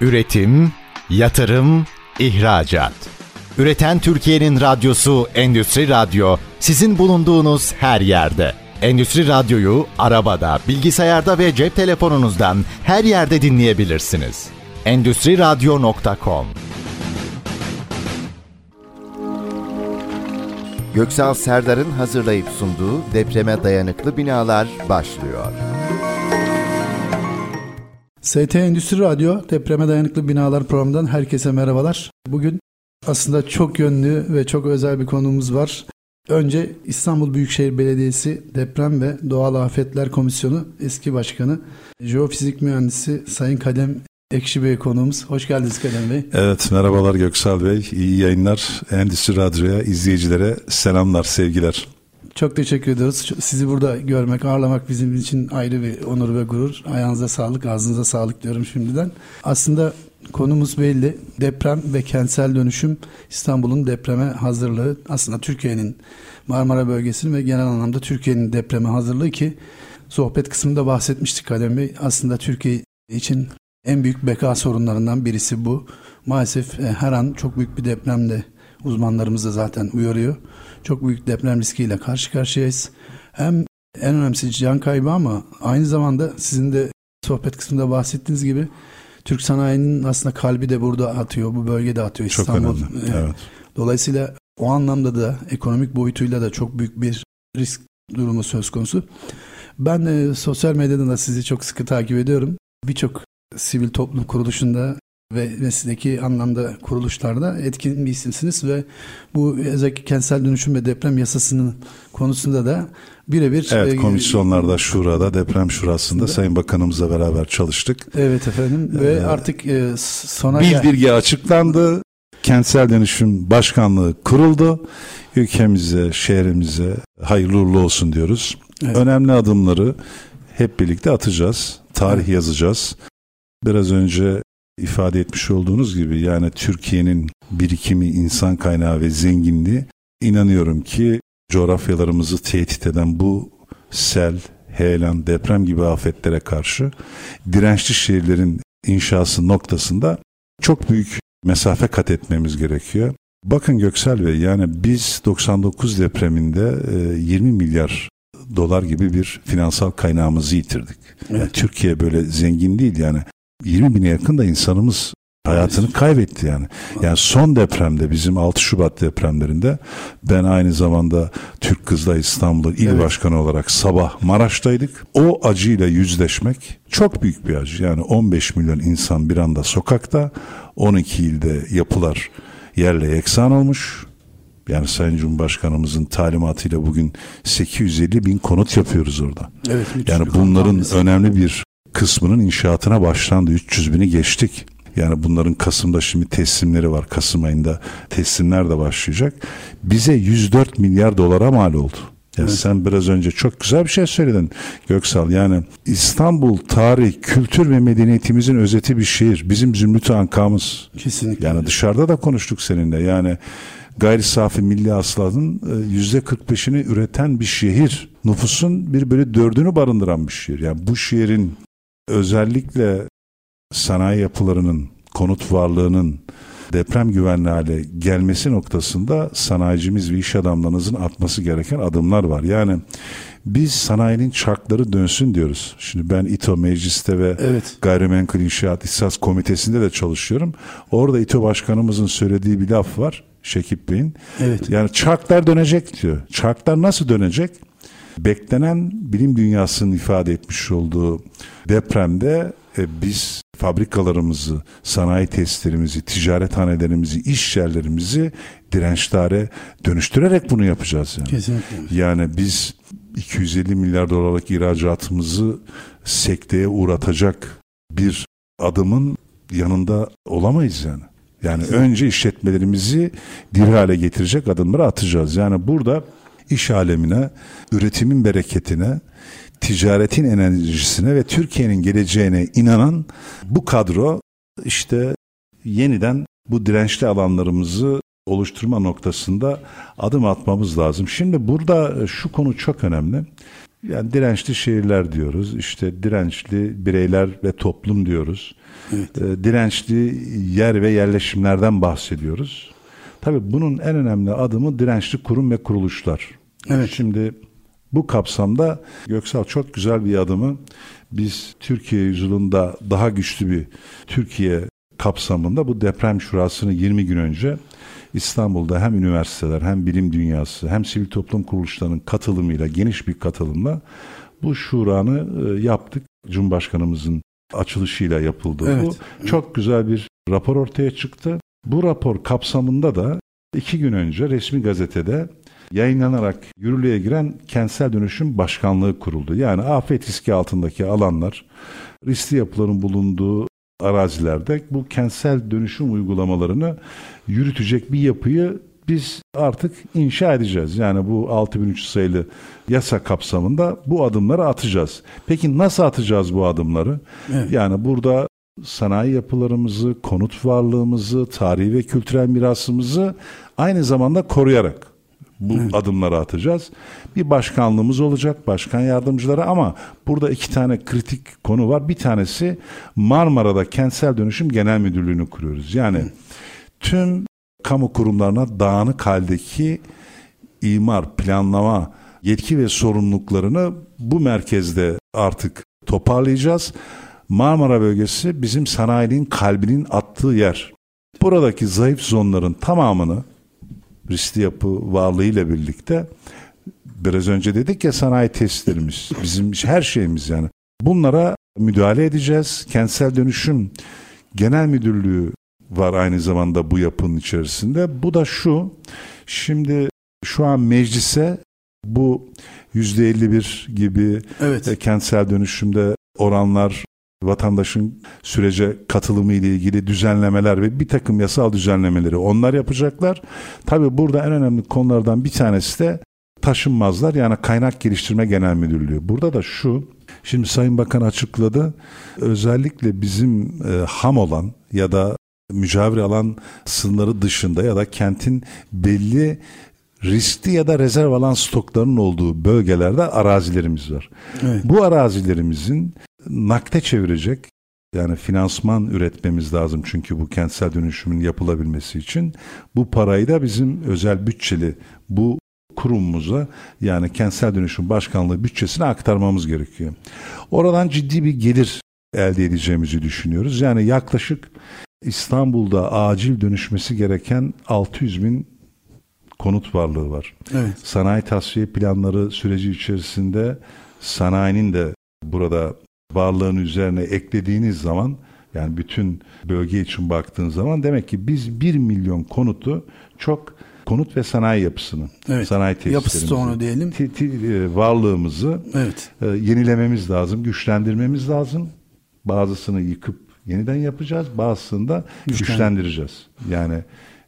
Üretim, yatırım, ihracat. Üreten Türkiye'nin radyosu Endüstri Radyo sizin bulunduğunuz her yerde. Endüstri Radyo'yu arabada, bilgisayarda ve cep telefonunuzdan her yerde dinleyebilirsiniz. Endüstri Radyo.com Göksal Serdar'ın hazırlayıp sunduğu depreme dayanıklı binalar başlıyor. ST Endüstri Radyo Depreme Dayanıklı Binalar programından herkese merhabalar. Bugün aslında çok yönlü ve çok özel bir konumuz var. Önce İstanbul Büyükşehir Belediyesi Deprem ve Doğal Afetler Komisyonu eski başkanı Jeofizik Mühendisi Sayın Kadem Ekşi Bey konuğumuz. Hoş geldiniz Kadem Bey. Evet merhabalar Göksal Bey. İyi yayınlar. Endüstri Radyo'ya, izleyicilere selamlar, sevgiler. Çok teşekkür ediyoruz. Sizi burada görmek, ağırlamak bizim için ayrı bir onur ve gurur. Ayağınıza sağlık, ağzınıza sağlık diyorum şimdiden. Aslında konumuz belli. Deprem ve kentsel dönüşüm İstanbul'un depreme hazırlığı. Aslında Türkiye'nin Marmara bölgesinin ve genel anlamda Türkiye'nin depreme hazırlığı ki sohbet kısmında bahsetmiştik Kadem Bey. Aslında Türkiye için en büyük beka sorunlarından birisi bu. Maalesef e, her an çok büyük bir depremde uzmanlarımız da zaten uyarıyor. Çok büyük deprem riskiyle karşı karşıyayız. Hem en önemlisi can kaybı ama aynı zamanda sizin de sohbet kısmında bahsettiğiniz gibi Türk sanayinin aslında kalbi de burada atıyor, bu bölgede atıyor Çok İstanbul. önemli. Evet. Dolayısıyla o anlamda da ekonomik boyutuyla da çok büyük bir risk durumu söz konusu. Ben e, sosyal medyadan da sizi çok sıkı takip ediyorum. Birçok sivil toplum kuruluşunda ve mesleki anlamda kuruluşlarda etkin bir isimsiniz ve bu özellikle kentsel dönüşüm ve deprem yasasının konusunda da birebir Evet e, komisyonlarda, şurada, deprem şurasında Sayın Bakanımızla beraber çalıştık. Evet efendim ve Ee, artık e, sona gel- Bildirge açıklandı. Kentsel Dönüşüm Başkanlığı kuruldu. Ülkemize, şehrimize hayırlı uğurlu olsun diyoruz. Evet. Önemli adımları hep birlikte atacağız. Tarih yazacağız. Biraz önce ifade etmiş olduğunuz gibi yani Türkiye'nin birikimi, insan kaynağı ve zenginliği inanıyorum ki coğrafyalarımızı tehdit eden bu sel, heyelan, deprem gibi afetlere karşı dirençli şehirlerin inşası noktasında çok büyük mesafe kat etmemiz gerekiyor. Bakın Göksel Bey yani biz 99 depreminde e, 20 milyar dolar gibi bir finansal kaynağımızı yitirdik. Yani Evet. Türkiye böyle zengin değil yani 20 bine yakın da insanımız hayatını kaybetti yani. Yani son depremde bizim 6 Şubat depremlerinde ben aynı zamanda Türk Kızılay İstanbul İl Evet. Başkanı olarak sabah Maraş'taydık. O acıyla yüzleşmek çok büyük bir acı. Yani 15 milyon insan bir anda sokakta 12 ilde yapılar yerle yeksan olmuş. Yani Sayın Cumhurbaşkanımızın talimatıyla bugün 850 bin konut yapıyoruz orada. Evet, Yani bunların önemli bir kısmının inşaatına başlandı. 300 bini geçtik. Yani bunların Kasım'da şimdi teslimleri var. Kasım ayında teslimler de başlayacak. Bize 104 milyar dolara mal oldu. Yani sen biraz önce çok güzel bir şey söyledin Göksal. Yani İstanbul tarih, kültür ve medeniyetimizin özeti bir şehir. Bizim zümrüt ankamız. kesinlikle. Yani dışarıda da konuştuk seninle. Yani gayri safi milli hasılatın e, yüzde 45'ini üreten bir şehir. Nüfusun bir böyle dördünü barındıran bir şehir. Yani bu şehrin özellikle sanayi yapılarının, konut varlığının deprem güvenli hale gelmesi noktasında sanayicimiz ve iş adamlarınızın atması gereken adımlar var. Yani biz sanayinin çarkları dönsün diyoruz. Şimdi ben İTO mecliste ve Evet. Gayrimenkul İnşaat İhsas Komitesi'nde de çalışıyorum. Orada İTO Başkanımızın söylediği bir laf var. Şekip Bey'in. Evet. Yani çarklar dönecek diyor. Çarklar nasıl dönecek? Beklenen bilim dünyasının ifade etmiş olduğu depremde e, biz fabrikalarımızı, sanayi tesislerimizi, ticarethanelerimizi, iş yerlerimizi dirençlere dönüştürerek bunu yapacağız yani. Kesinlikle. Yani biz 250 milyar dolarlık ihracatımızı sekteye uğratacak bir adımın yanında olamayız yani. Yani önce işletmelerimizi diri hale getirecek adımları atacağız. Yani burada iş alemine, üretimin bereketine, ticaretin enerjisine ve Türkiye'nin geleceğine inanan bu kadro işte yeniden bu dirençli alanlarımızı oluşturma noktasında adım atmamız lazım. Şimdi burada şu konu çok önemli. Yani dirençli şehirler diyoruz. İşte dirençli bireyler ve toplum diyoruz. Evet. E, dirençli yer ve yerleşimlerden bahsediyoruz. Tabii bunun en önemli adımı dirençli kurum ve kuruluşlar. Evet. Şimdi bu kapsamda Göksal çok güzel bir adımı biz Türkiye yüzyılında daha güçlü bir Türkiye kapsamında bu deprem şurasını 20 gün önce İstanbul'da hem üniversiteler hem bilim dünyası hem sivil toplum kuruluşlarının katılımıyla geniş bir katılımla bu şuranı e, yaptık. Cumhurbaşkanımızın açılışıyla yapıldı evet. bu. Çok güzel bir rapor ortaya çıktı. Bu rapor kapsamında da iki gün önce resmi gazetede yayınlanarak yürürlüğe giren kentsel dönüşüm başkanlığı kuruldu. Yani afet riski altındaki alanlar, riskli yapıların bulunduğu arazilerde bu kentsel dönüşüm uygulamalarını yürütecek bir yapıyı biz artık inşa edeceğiz. Yani bu 6003 sayılı yasa kapsamında bu adımları atacağız. Peki nasıl atacağız bu adımları? Evet. Yani burada sanayi yapılarımızı, konut varlığımızı, tarihi ve kültürel mirasımızı aynı zamanda koruyarak bu evet. adımları atacağız. Bir başkanlığımız olacak, başkan yardımcıları ama burada iki tane kritik konu var. Bir tanesi Marmara'da Kentsel Dönüşüm Genel Müdürlüğü'nü kuruyoruz. Yani evet. tüm kamu kurumlarına dağınık haldeki imar, planlama, yetki ve sorumluluklarını bu merkezde artık toparlayacağız. Marmara bölgesi bizim sanayinin kalbinin attığı yer. Buradaki zayıf zonların tamamını riskli yapı varlığıyla birlikte biraz önce dedik ya sanayi tesislerimiz bizim her şeyimiz yani. Bunlara müdahale edeceğiz. Kentsel dönüşüm genel müdürlüğü var aynı zamanda bu yapının içerisinde. Bu da şu. Şimdi şu an meclise bu yüzde 51 gibi evet. Kentsel dönüşümde oranlar vatandaşın sürece katılımı ile ilgili düzenlemeler ve bir takım yasal düzenlemeleri onlar yapacaklar. Tabi burada en önemli konulardan bir tanesi de taşınmazlar yani kaynak geliştirme genel müdürlüğü. Burada da şu şimdi Sayın Bakan açıkladı özellikle bizim e, ham olan ya da mücavir alan sınırları dışında ya da kentin belli riskli ya da rezerv alan stoklarının olduğu bölgelerde arazilerimiz var. Evet. Bu arazilerimizin nakde çevirecek yani finansman üretmemiz lazım çünkü bu kentsel dönüşümün yapılabilmesi için. Bu parayı da bizim özel bütçeli bu kurumumuza yani kentsel dönüşüm başkanlığı bütçesine aktarmamız gerekiyor. Oradan ciddi bir gelir elde edeceğimizi düşünüyoruz. Yani yaklaşık İstanbul'da acil dönüşmesi gereken 600 bin konut varlığı var. Evet. Sanayi tasfiye planları süreci içerisinde sanayinin de burada varlığın üzerine eklediğiniz zaman yani bütün bölge için baktığın zaman demek ki biz 1 milyon konutu çok konut ve sanayi yapısını, evet. sanayi tesislerimizi, onu diyelim. T- t- e, varlığımızı evet. e, yenilememiz lazım, güçlendirmemiz lazım. Bazısını yıkıp yeniden yapacağız, bazısını da Güçlen. güçlendireceğiz. Yani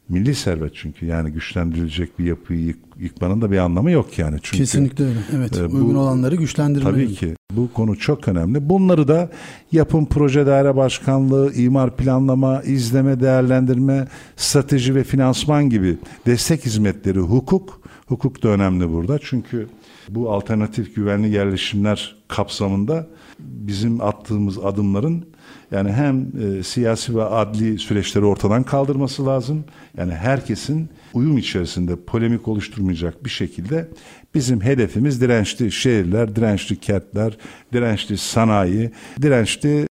milli servet çünkü yani güçlendirilecek bir yapıyı yık, yıkmanın da bir anlamı yok yani. Çünkü, Kesinlikle öyle. Evet. E, bu, uygun olanları güçlendirmeli. Tabii ki. Bu konu çok önemli. Bunları da yapım proje daire başkanlığı, imar planlama, izleme, değerlendirme, strateji ve finansman gibi destek hizmetleri, hukuk, hukuk da önemli burada. Çünkü bu alternatif güvenli yerleşimler kapsamında bizim attığımız adımların yani hem e, siyasi ve adli süreçleri ortadan kaldırması lazım. Yani herkesin uyum içerisinde polemik oluşturmayacak bir şekilde bizim hedefimiz dirençli şehirler, dirençli kentler, dirençli sanayi, dirençli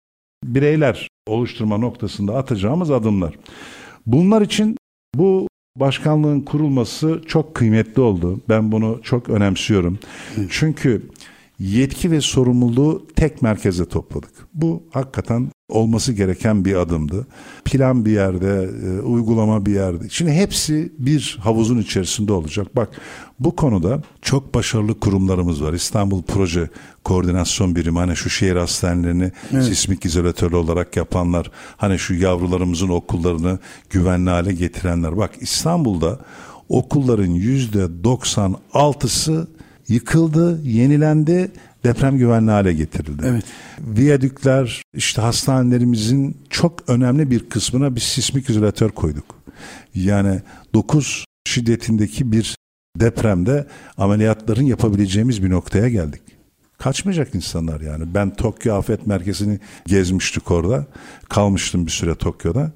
bireyler oluşturma noktasında atacağımız adımlar. Bunlar için bu başkanlığın kurulması çok kıymetli oldu. Ben bunu çok önemsiyorum. Çünkü yetki ve sorumluluğu tek merkeze topladık. Bu hakikaten olması gereken bir adımdı. Plan bir yerde, e, uygulama bir yerde. Şimdi hepsi bir havuzun içerisinde olacak. Bak bu konuda çok başarılı kurumlarımız var. İstanbul Proje Koordinasyon Birimi hani şu şehir hastanelerini evet. sismik izolatörlü olarak yapanlar, hani şu yavrularımızın okullarını güvenli hale getirenler. Bak İstanbul'da okulların yüzde 96'sı yıkıldı, yenilendi, deprem güvenli hale getirildi. Evet. Viyadükler, işte hastanelerimizin çok önemli bir kısmına bir sismik izolatör koyduk. Yani 9 şiddetindeki bir depremde ameliyatların yapabileceğimiz bir noktaya geldik. Kaçmayacak insanlar yani. Ben Tokyo Afet Merkezi'ni gezmiştik orada. Kalmıştım bir süre Tokyo'da.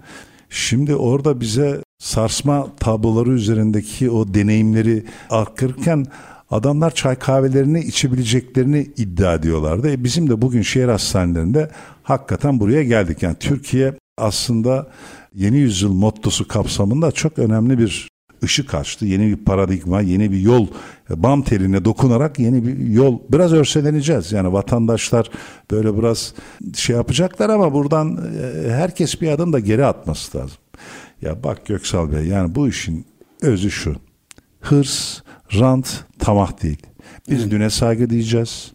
Şimdi orada bize sarsma tabloları üzerindeki o deneyimleri aktarırken adamlar çay kahvelerini içebileceklerini iddia ediyorlardı. E bizim de bugün şehir hastanelerinde hakikaten buraya geldik. Yani Türkiye aslında yeni yüzyıl mottosu kapsamında çok önemli bir ışık açtı. Yeni bir paradigma, yeni bir yol bam teline dokunarak yeni bir yol biraz örseleneceğiz. Yani vatandaşlar böyle biraz şey yapacaklar ama buradan e, herkes bir adım da geri atması lazım. Ya bak Göksal Bey yani bu işin özü şu. Hırs, rant, tamah değil. Biz evet. düne saygı diyeceğiz.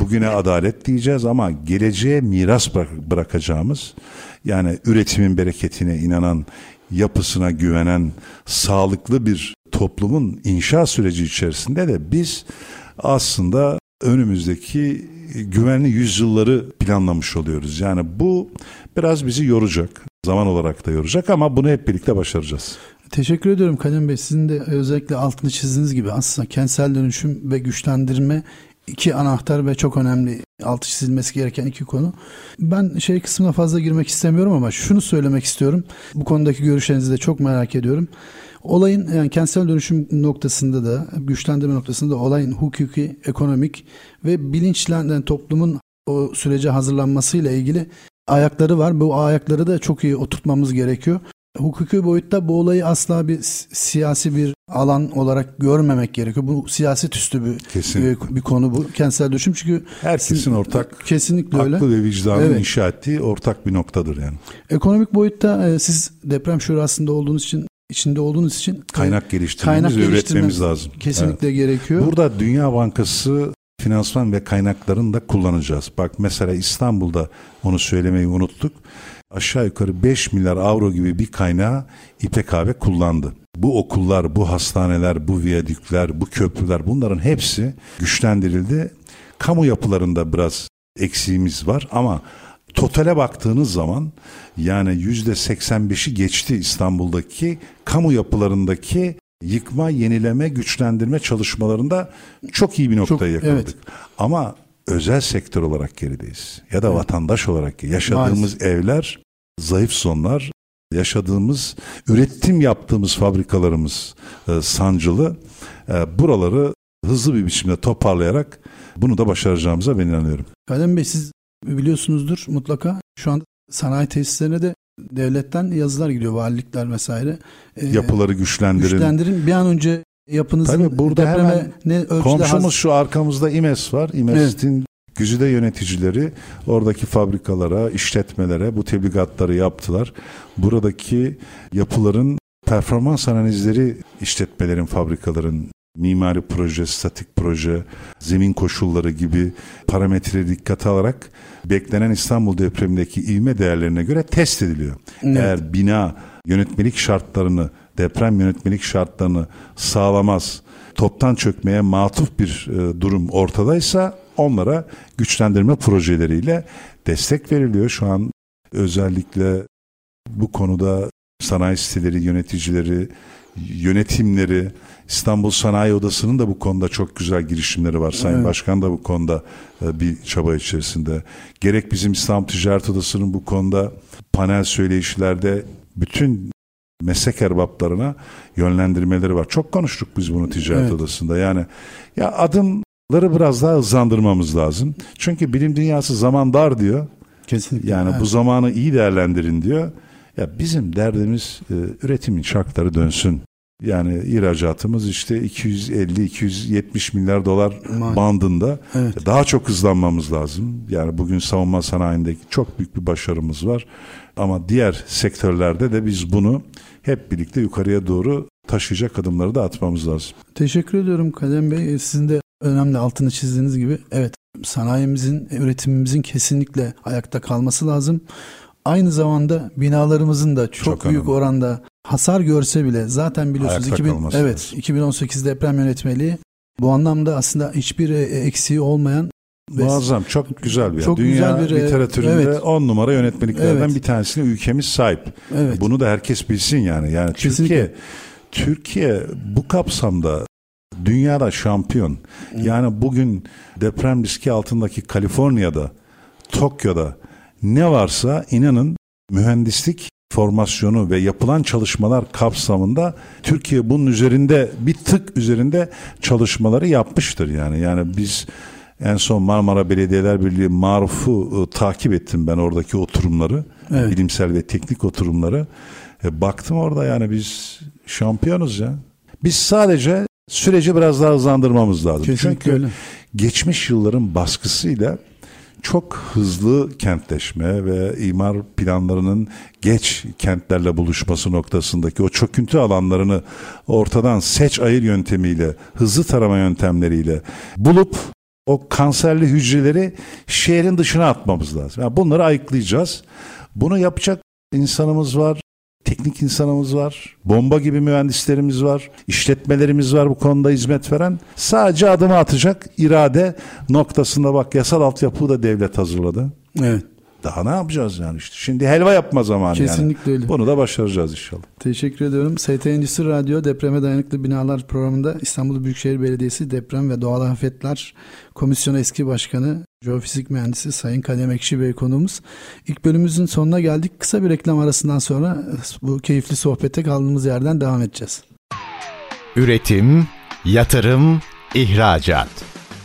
Bugüne adalet diyeceğiz ama geleceğe miras bırakacağımız yani üretimin bereketine inanan, yapısına güvenen, sağlıklı bir toplumun inşa süreci içerisinde de biz aslında önümüzdeki güvenli yüzyılları planlamış oluyoruz. Yani bu biraz bizi yoracak. Zaman olarak da yoracak ama bunu hep birlikte başaracağız. Teşekkür ediyorum Kalem Bey. Sizin de özellikle altını çizdiğiniz gibi aslında kentsel dönüşüm ve güçlendirme iki anahtar ve çok önemli altı çizilmesi gereken iki konu. Ben şey kısmına fazla girmek istemiyorum ama şunu söylemek istiyorum. Bu konudaki görüşlerinizi de çok merak ediyorum. Olayın yani kentsel dönüşüm noktasında da güçlendirme noktasında da olayın hukuki, ekonomik ve bilinçlenen toplumun o sürece hazırlanmasıyla ilgili ayakları var. Bu ayakları da çok iyi oturtmamız gerekiyor hukuki boyutta bu olayı asla bir siyasi bir alan olarak görmemek gerekiyor. Bu siyaset üstü bir Kesin. bir konu bu. Kentsel dönüşüm çünkü herkesin ortak kesinlikle öyle. Aklı ve vicdanın evet. inşa ettiği ortak bir noktadır yani. Ekonomik boyutta e, siz deprem şurasında olduğunuz için içinde olduğunuz için e, kaynak geliştirmemiz kaynak ve üretmemiz lazım. Kesinlikle evet. gerekiyor. Burada Dünya Bankası finansman ve kaynaklarını da kullanacağız. Bak mesela İstanbul'da onu söylemeyi unuttuk aşağı yukarı 5 milyar avro gibi bir kaynağı İPKB kullandı. Bu okullar, bu hastaneler, bu viyadükler, bu köprüler bunların hepsi güçlendirildi. Kamu yapılarında biraz eksiğimiz var ama totale baktığınız zaman yani yüzde 85'i geçti İstanbul'daki kamu yapılarındaki yıkma, yenileme, güçlendirme çalışmalarında çok iyi bir noktaya çok, yakaladık. Evet. Ama özel sektör olarak gerideyiz. Ya da evet. vatandaş olarak yaşadığımız Maalesef. evler zayıf sonlar, yaşadığımız, üretim yaptığımız fabrikalarımız e, sancılı. E, buraları hızlı bir biçimde toparlayarak bunu da başaracağımıza ben inanıyorum. Kadem Bey siz biliyorsunuzdur mutlaka şu an sanayi tesislerine de devletten yazılar gidiyor valilikler vesaire. Ee, Yapıları güçlendirin. Güçlendirin bir an önce yapınızın Tabii burada hemen ne komşumuz haz... şu arkamızda İMES var. İMES'in evet. Güzide yöneticileri oradaki fabrikalara, işletmelere bu tebligatları yaptılar. Buradaki yapıların performans analizleri işletmelerin, fabrikaların mimari proje, statik proje, zemin koşulları gibi parametreleri dikkate alarak beklenen İstanbul depremindeki ivme değerlerine göre test ediliyor. Evet. Eğer bina yönetmelik şartlarını, deprem yönetmelik şartlarını sağlamaz, toptan çökmeye matuf bir e, durum ortadaysa onlara güçlendirme projeleriyle destek veriliyor. Şu an özellikle bu konuda sanayi siteleri yöneticileri, yönetimleri, İstanbul Sanayi Odası'nın da bu konuda çok güzel girişimleri var. Sayın evet. Başkan da bu konuda e, bir çaba içerisinde. Gerek bizim İstanbul Ticaret Odası'nın bu konuda panel söyleyişlerde bütün meslek erbaplarına yönlendirmeleri var. Çok konuştuk biz bunu ticaret evet. odasında. Yani ya adımları biraz daha hızlandırmamız lazım. Çünkü bilim dünyası zaman dar diyor. Kesinlikle. Yani evet. bu zamanı iyi değerlendirin diyor. Ya bizim derdimiz e, üretimin şartları dönsün. Yani ihracatımız işte 250-270 milyar dolar Maalesef. bandında. Evet. Daha çok hızlanmamız lazım. Yani bugün savunma sanayindeki çok büyük bir başarımız var. Ama diğer sektörlerde de biz bunu hep birlikte yukarıya doğru taşıyacak adımları da atmamız lazım. Teşekkür ediyorum Kadem Bey. Sizin de önemli altını çizdiğiniz gibi evet sanayimizin, üretimimizin kesinlikle ayakta kalması lazım. Aynı zamanda binalarımızın da çok, çok büyük önemli. oranda hasar görse bile zaten biliyorsunuz 2000, evet lazım. 2018 deprem yönetmeliği bu anlamda aslında hiçbir e, eksiği olmayan Muazzam, çok güzel bir. Çok Dünya güzel bir e, literatüründe evet. on numara yönetmeliklerden evet. bir tanesine ülkemiz sahip. Evet. Bunu da herkes bilsin yani. Yani Kesinlikle. Türkiye Türkiye bu kapsamda dünyada şampiyon. Yani bugün deprem riski altındaki Kaliforniya'da, Tokyo'da ne varsa inanın mühendislik formasyonu ve yapılan çalışmalar kapsamında Türkiye bunun üzerinde bir tık üzerinde çalışmaları yapmıştır yani. Yani biz en son Marmara Belediyeler Birliği Maruf'u e, takip ettim ben oradaki oturumları. Evet. Bilimsel ve teknik oturumları. E, baktım orada yani biz şampiyonuz ya. Biz sadece süreci biraz daha hızlandırmamız lazım. Kesinlikle Çünkü öyle. geçmiş yılların baskısıyla çok hızlı kentleşme ve imar planlarının geç kentlerle buluşması noktasındaki o çöküntü alanlarını ortadan seç ayır yöntemiyle, hızlı tarama yöntemleriyle bulup o kanserli hücreleri şehrin dışına atmamız lazım. Yani bunları ayıklayacağız. Bunu yapacak insanımız var, teknik insanımız var, bomba gibi mühendislerimiz var, işletmelerimiz var bu konuda hizmet veren. Sadece adımı atacak irade noktasında bak yasal altyapıyı da devlet hazırladı. Evet. Daha ne yapacağız yani işte. Şimdi helva yapma zamanı Kesinlikle yani. öyle. Bunu da başaracağız inşallah. Teşekkür ediyorum. ST Endüstri Radyo Depreme Dayanıklı Binalar programında İstanbul Büyükşehir Belediyesi Deprem ve Doğal Afetler Komisyonu eski başkanı Jeofizik Mühendisi Sayın Kadem Ekşi Bey konuğumuz. İlk bölümümüzün sonuna geldik. Kısa bir reklam arasından sonra bu keyifli sohbete kaldığımız yerden devam edeceğiz. Üretim, yatırım, ihracat.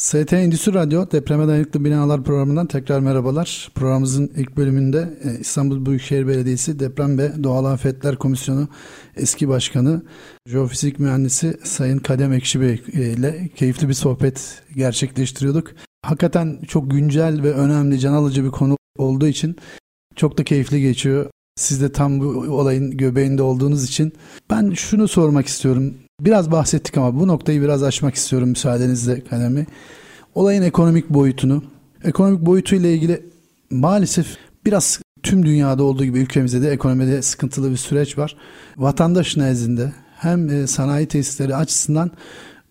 ST Endüstri Radyo Depreme Dayanıklı Binalar programından tekrar merhabalar. Programımızın ilk bölümünde e, İstanbul Büyükşehir Belediyesi Deprem ve Doğal Afetler Komisyonu eski başkanı Jeofizik Mühendisi Sayın Kadem Ekşi e, ile keyifli bir sohbet gerçekleştiriyorduk. Hakikaten çok güncel ve önemli, can alıcı bir konu olduğu için çok da keyifli geçiyor. Siz de tam bu olayın göbeğinde olduğunuz için ben şunu sormak istiyorum. Biraz bahsettik ama bu noktayı biraz açmak istiyorum müsaadenizle Kadem. Olayın ekonomik boyutunu, ekonomik boyutuyla ilgili maalesef biraz tüm dünyada olduğu gibi ülkemizde de ekonomide sıkıntılı bir süreç var. Vatandaş nezdinde hem e, sanayi tesisleri açısından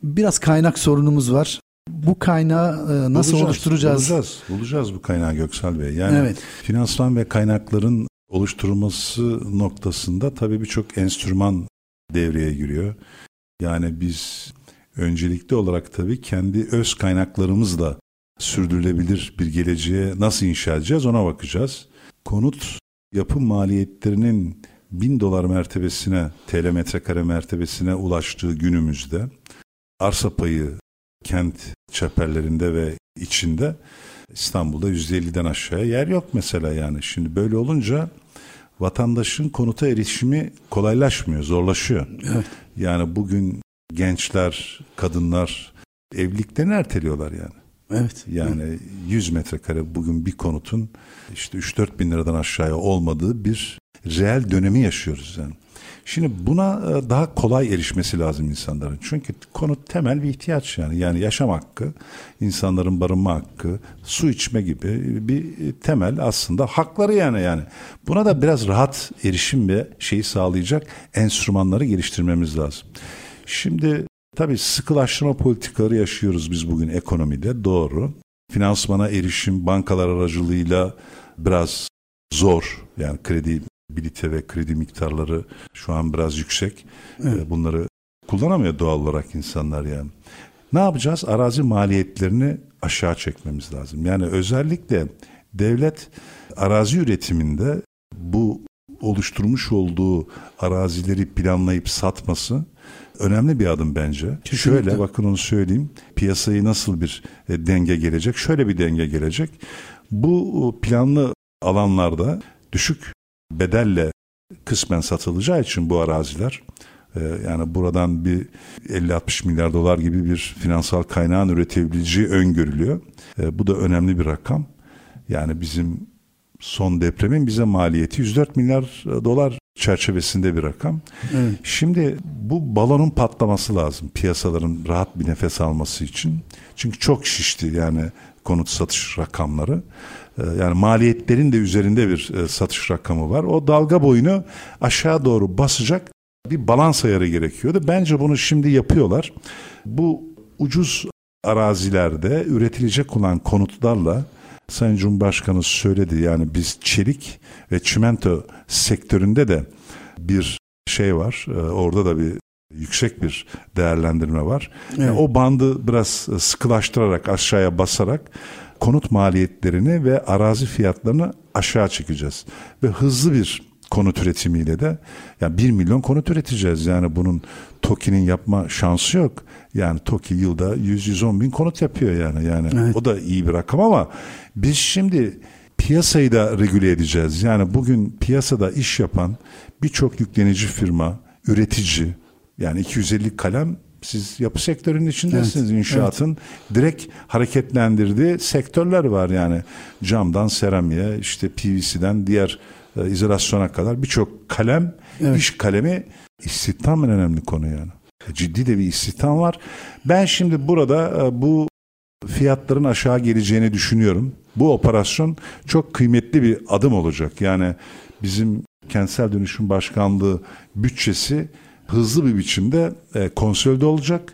biraz kaynak sorunumuz var. Bu kaynağı e, nasıl Bulacağız, oluşturacağız? Bulacağız, bulacağız bu kaynağı Göksel Bey. Yani Evet. finansman ve kaynakların oluşturulması noktasında tabii birçok enstrüman devreye giriyor. Yani biz öncelikli olarak tabii kendi öz kaynaklarımızla sürdürülebilir bir geleceğe nasıl inşa edeceğiz ona bakacağız. Konut yapım maliyetlerinin 1000 dolar mertebesine, TL metrekare mertebesine ulaştığı günümüzde arsa payı kent çeperlerinde ve içinde İstanbul'da %50'den aşağıya yer yok mesela yani. Şimdi böyle olunca vatandaşın konuta erişimi kolaylaşmıyor, zorlaşıyor. Evet. Yani bugün gençler, kadınlar evliliklerini erteliyorlar yani. Evet. Yani 100 metrekare bugün bir konutun işte 3-4 bin liradan aşağıya olmadığı bir reel dönemi yaşıyoruz yani. Şimdi buna e, daha kolay erişmesi lazım insanların. Çünkü konut temel bir ihtiyaç yani. Yani yaşam hakkı, insanların barınma hakkı, su içme gibi bir temel aslında hakları yani yani. Buna da biraz rahat erişim ve şeyi sağlayacak enstrümanları geliştirmemiz lazım. Şimdi tabii sıkılaştırma politikaları yaşıyoruz biz bugün ekonomide doğru. Finansmana erişim bankalar aracılığıyla biraz zor. Yani kredi bilite ve kredi miktarları şu an biraz yüksek. Evet. Bunları kullanamıyor doğal olarak insanlar yani. Ne yapacağız? Arazi maliyetlerini aşağı çekmemiz lazım. Yani özellikle devlet arazi üretiminde bu oluşturmuş olduğu arazileri planlayıp satması önemli bir adım bence. Kesinlikle. Şöyle bakın onu söyleyeyim. Piyasayı nasıl bir e, denge gelecek? Şöyle bir denge gelecek. Bu e, planlı alanlarda düşük bedelle kısmen satılacağı için bu araziler e, yani buradan bir 50-60 milyar dolar gibi bir finansal kaynağın üretebileceği öngörülüyor. Bu da önemli bir rakam. Yani bizim son depremin bize maliyeti 104 milyar dolar çerçevesinde bir rakam. Evet. Şimdi bu balonun patlaması lazım piyasaların rahat bir nefes alması için. Çünkü çok şişti yani konut satış rakamları. Ee, Yani maliyetlerin de üzerinde bir e, satış rakamı var. O dalga boyunu aşağı doğru basacak bir balans ayarı gerekiyordu. Bence bunu şimdi yapıyorlar. Bu ucuz arazilerde üretilecek olan konutlarla Sayın Cumhurbaşkanı söyledi yani biz çelik ve çimento sektöründe de bir şey var. Ee, orada da bir yüksek bir değerlendirme var. Evet. Yani o bandı biraz sıkılaştırarak aşağıya basarak konut maliyetlerini ve arazi fiyatlarını aşağı çekeceğiz. Ve hızlı bir konut üretimiyle de yani 1 milyon konut üreteceğiz. Yani bunun TOKİ'nin yapma şansı yok. Yani TOKİ yılda 100-110 bin konut yapıyor yani. Yani evet. o da iyi bir rakam ama biz şimdi piyasayı da regüle edeceğiz. Yani bugün piyasada iş yapan birçok yüklenici firma, üretici yani 250 kalem siz yapı sektörünün içindesiniz evet, inşaatın evet. direkt hareketlendirdiği sektörler var yani camdan seramiye işte PVC'den diğer e, izolasyona kadar birçok kalem evet. iş kalemi istihdam en önemli konu yani. Ciddi de bir istihdam var. Ben şimdi burada e, bu fiyatların aşağı geleceğini düşünüyorum. Bu operasyon çok kıymetli bir adım olacak. Yani bizim kentsel dönüşüm başkanlığı bütçesi hızlı bir biçimde e, konsolide olacak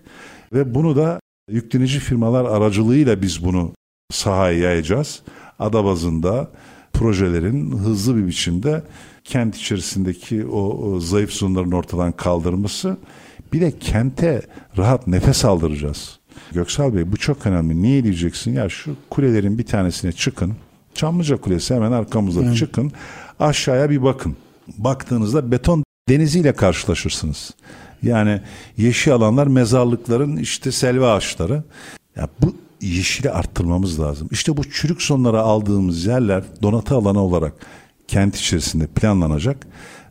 ve bunu da yüklenici firmalar aracılığıyla biz bunu sahaya yayacağız. Ada bazında projelerin hızlı bir biçimde kent içerisindeki o, o zayıf zonların ortadan kaldırması bir de kente rahat nefes aldıracağız. Göksal Bey bu çok önemli. Niye diyeceksin? Ya şu kulelerin bir tanesine çıkın. Çamlıca Kulesi hemen arkamızda hmm. çıkın. Aşağıya bir bakın. Baktığınızda beton deniziyle karşılaşırsınız. Yani yeşil alanlar mezarlıkların işte selva ağaçları. Ya bu yeşili arttırmamız lazım. İşte bu çürük sonlara aldığımız yerler donatı alanı olarak kent içerisinde planlanacak.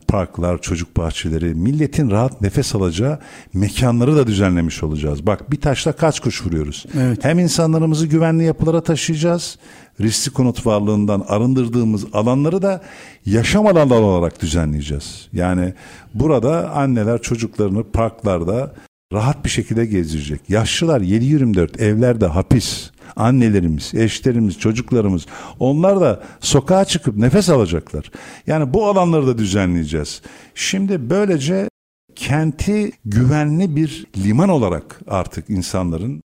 Parklar, çocuk bahçeleri, milletin rahat nefes alacağı mekanları da düzenlemiş olacağız. Bak bir taşla kaç kuş vuruyoruz. Evet. Hem insanlarımızı güvenli yapılara taşıyacağız. Riskli konut varlığından arındırdığımız alanları da yaşam alanları olarak düzenleyeceğiz. Yani burada anneler çocuklarını parklarda rahat bir şekilde gezdirecek. Yaşlılar 7-24 evlerde hapis. Annelerimiz, eşlerimiz, çocuklarımız onlar da sokağa çıkıp nefes alacaklar. Yani bu alanları da düzenleyeceğiz. Şimdi böylece kenti güvenli bir liman olarak artık insanların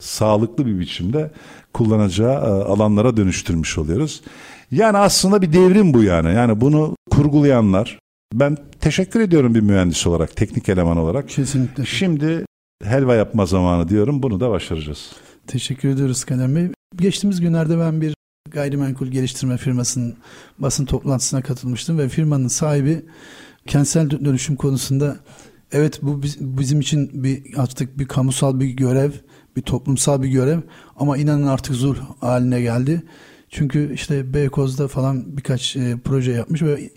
sağlıklı bir biçimde kullanacağı e, alanlara dönüştürmüş oluyoruz. Yani aslında bir devrim bu yani. Yani bunu kurgulayanlar, ben teşekkür ediyorum bir mühendis olarak, teknik eleman olarak. Kesinlikle. Şimdi helva yapma zamanı diyorum. Bunu da başaracağız. Teşekkür ediyoruz Kalem Bey. Geçtiğimiz günlerde ben bir gayrimenkul geliştirme firmasının basın toplantısına katılmıştım ve firmanın sahibi kentsel dönüşüm konusunda evet bu bizim için bir artık bir kamusal bir görev, bir toplumsal bir görev ama inanın artık zul haline geldi. Çünkü işte Beykoz'da falan birkaç e, proje yapmış ve